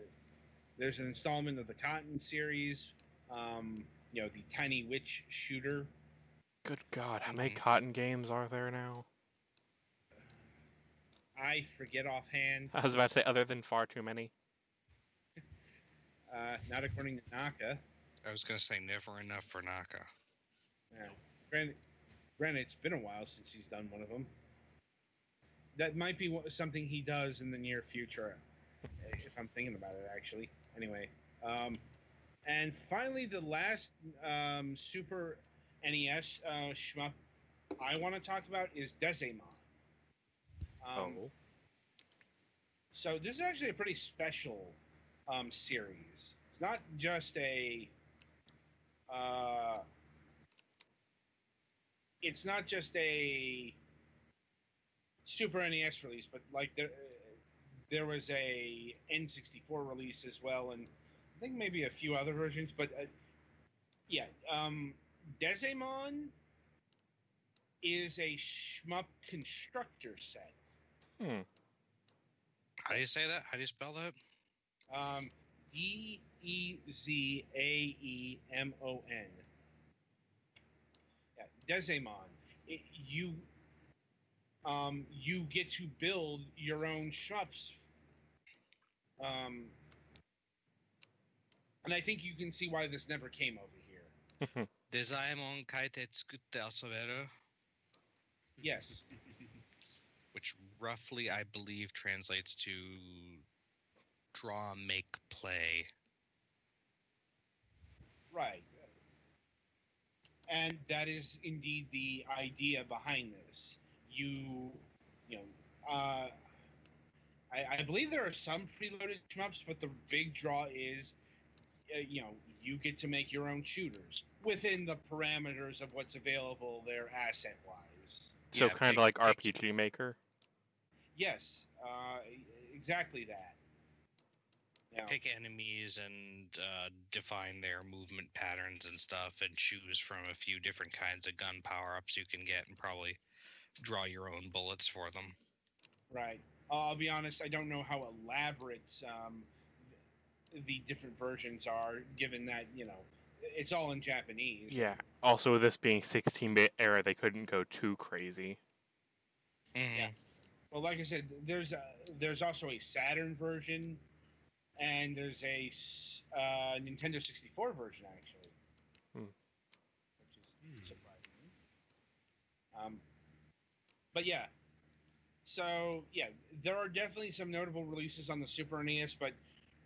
there's an installment of the Cotton series. Um, you know, the Tiny Witch Shooter. Good God, how many Mhm. cotton games are there now? I forget offhand. I was about to say, other than far too many. Uh, not according to Naka. I was gonna say never enough for Naka. Yeah. Granted, granted, it's been a while since he's done one of them. That might be something he does in the near future, if I'm thinking about it. Actually, anyway. Um, and finally, the last um, Super NES uh, shmup I want to talk about is Dezaemon. Um, oh, so this is actually a pretty special um, series. It's not just a. Uh, it's not just a Super NES release, but like there, there was a N64 release as well, and I think maybe a few other versions. But uh, yeah, um, Dezaemon is a shmup constructor set. hmm. How do you say that? How do you spell that? Um, E E Z A E M O N. Yeah, Dezaemon. It, you um, you get to build your own shmups. Um, and I think you can see why this never came over here. Dezaemon kaite tsukutte asoberu, Yes. which roughly I believe translates to draw, make, play. Right. And that is indeed the idea behind this. You, you know, uh, I, I believe there are some preloaded shmups, but the big draw is, uh, you know, you get to make your own shooters within the parameters of what's available there asset wise. So Yeah, kind of like pick- RPG Maker. Yes, uh, exactly that. Now, Pick enemies and uh, define their movement patterns and stuff, and choose from a few different kinds of gun power ups you can get, and probably draw your own bullets for them. Right. Uh, I'll be honest. I don't know how elaborate um, the different versions are, given that you know it's all in Japanese. Yeah. Also, this being 16-bit era, they couldn't go too crazy. Mhm. Well, like I said, there's a, there's also a Saturn version, and there's a uh, Nintendo 64 version actually, Hmm. which is Hmm. surprising. Um, but yeah, so yeah, there are definitely some notable releases on the Super NES, but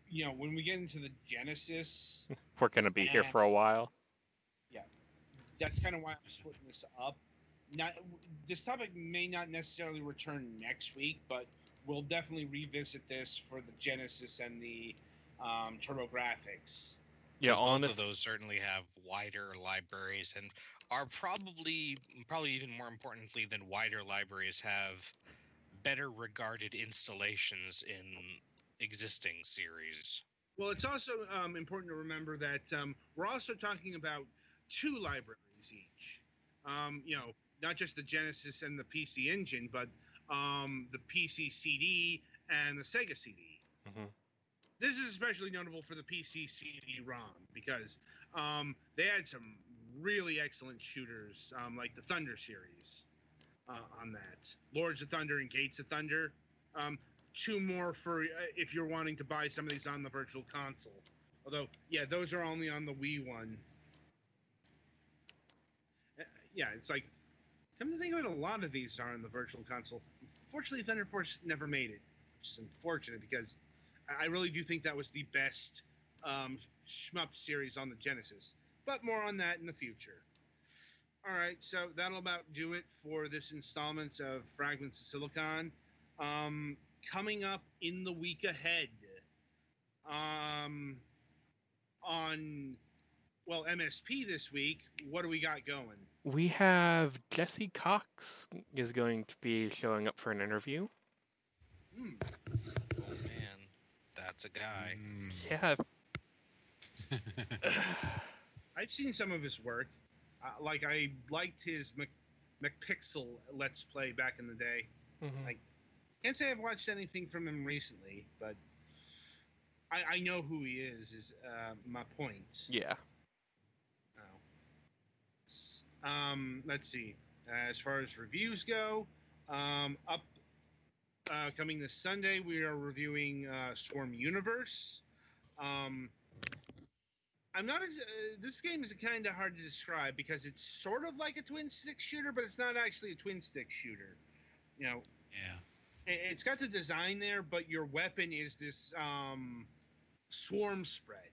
you know when we get into the Genesis, We're gonna be here for a while. Yeah, that's kind of why I'm splitting this up. Not this topic may not necessarily return next week, but we'll definitely revisit this for the Genesis and the um, TurboGrafx. Yeah, 'Cause on both this. of those certainly have wider libraries and are probably probably even more importantly than wider libraries have better regarded installations in existing series. Well, it's also um, important to remember that um, we're also talking about two libraries each. Um, you know, not just the Genesis and the PC Engine, but um, the PC CD and the Sega CD. Mhm. This is especially notable for the PC CD-ROM because um, they had some really excellent shooters, um, like the Thunder series uh, on that. Lords of Thunder and Gates of Thunder. Um, two more for uh, if you're wanting to buy some of these on the virtual console. Although, yeah, those are only on the Wii one. Uh, yeah, it's like, come to think of it, a lot of these are on the virtual console. Fortunately, Thunder Force never made it, which is unfortunate because I I really do think that was the best um, shmup series on the Genesis. But more on that in the future. All right, so that'll about do it for this installment of Fragments of Silicon. Um, coming up in the week ahead, um, on well MSP this week, what do we got going? We have Jesse Cox is going to be showing up for an interview. Hmm. Oh man, that's a guy. Yeah, I've seen some of his work. Uh, like I liked his Mc, McPixel Let's Play back in the day. mhm. Like- Can't say I've watched anything from him recently, but I, I know who he is. Is uh, my point. yeah. Oh. Um, let's see. As far as reviews go, um, up uh, coming this Sunday, we are reviewing uh, Swarm Universe. Um, I'm not. Ex- uh, this game is kind of hard to describe because it's sort of like a twin stick shooter, but it's not actually a twin stick shooter. You know, Yeah. it- it's got the design there, but your weapon is this um, swarm spread.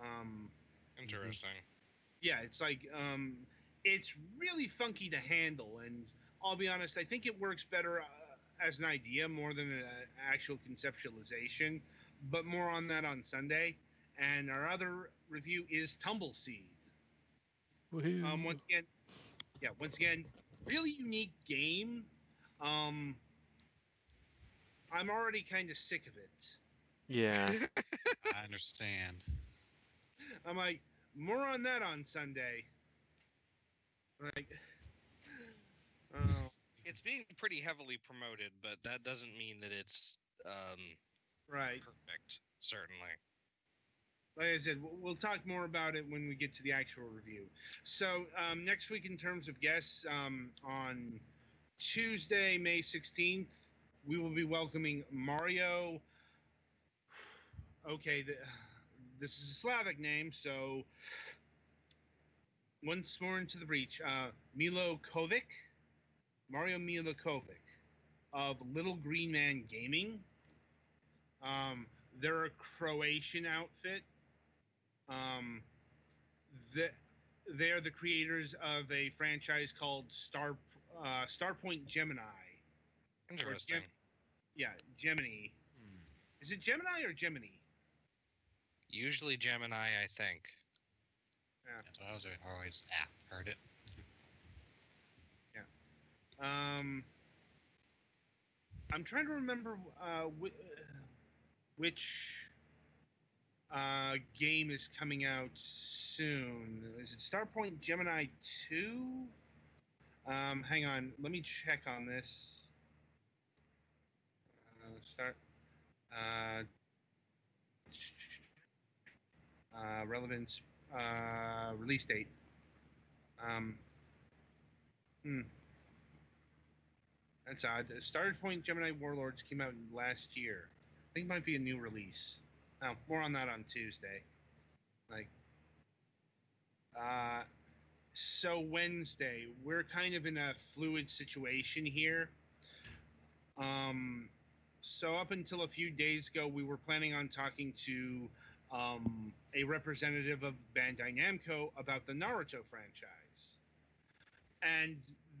Um, Interesting. yeah, it's like um, it's really funky to handle, and I'll be honest, I think it works better uh, as an idea more than an actual conceptualization. But more on that on Sunday. And our other review is Tumbleseed. Woohoo. Um, once again, yeah, once again, really unique game. Um, I'm already kind of sick of it. yeah. I understand. I'm like, more on that on Sunday. Like, oh, It's being pretty heavily promoted, but that doesn't mean that it's um, right. perfect. Certainly. Like I said, we'll, talk more about it when we get to the actual review. So um, next week, in terms of guests, um, on Tuesday, May 16th, we will be welcoming Mario. Okay, the, this is a Slavic name, so once more into the breach, uh, Milo Kovic, Mario Milo Kovic of Little Green Man Gaming. Um, they're a Croatian outfit. Um, the, they're the creators of a franchise called Star uh, Starpoint Gemini. Interesting. Yeah, Gemini. Hmm. Is it Gemini or Gemini? Usually Gemini, I think. Yeah. That's what I was always ah, heard it. Yeah. Um, I'm trying to remember uh, whi- which uh, game is coming out soon. Is it Starpoint Gemini 2? Um, hang on, let me check on this. Uh, start. Uh, uh, relevance. Uh, release date. Um, hmm. That's odd. Started Point Gemini Warlords came out last year. I think it might be a new release. Now, more on that on Tuesday. Like, uh, so Wednesday, we're kind of in a fluid situation here. Um, so up until a few days ago, we were planning on talking to um, a representative of Bandai Namco about the Naruto franchise, and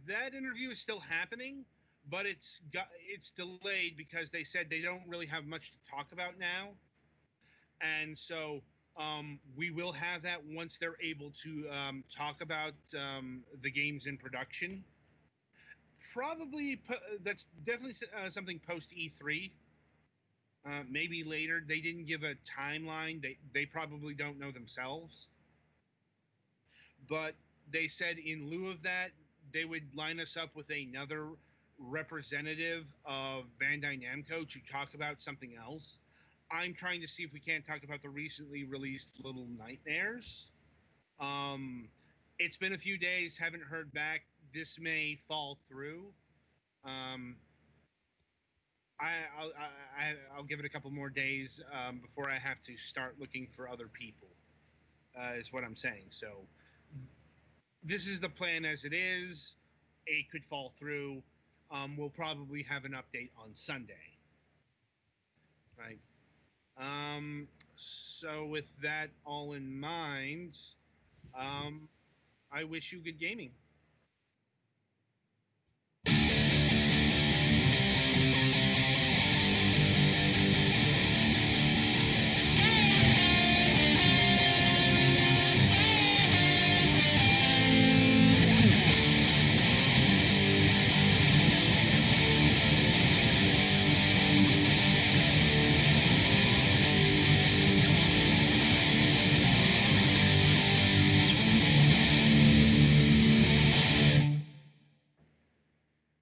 that interview is still happening but it's got it's delayed because they said they don't really have much to talk about now and so um, we will have that once they're able to um, talk about um, the games in production. Probably po- that's definitely uh, something post e3 uh, maybe later. They didn't give a timeline. They, they probably don't know themselves. But they said in lieu of that they would line us up with another representative of Bandai Namco to talk about something else. I'm trying to see if we can't talk about the recently released Little Nightmares. Um, it's been a few days, haven't heard back. This may fall through. Um, I, I'll, I, I'll give it a couple more days um, before I have to start looking for other people. Uh, is what I'm saying. So this is the plan as it is. It could fall through um, we'll probably have an update on Sunday. Right. Um, so with that all in mind, um, I wish you good gaming.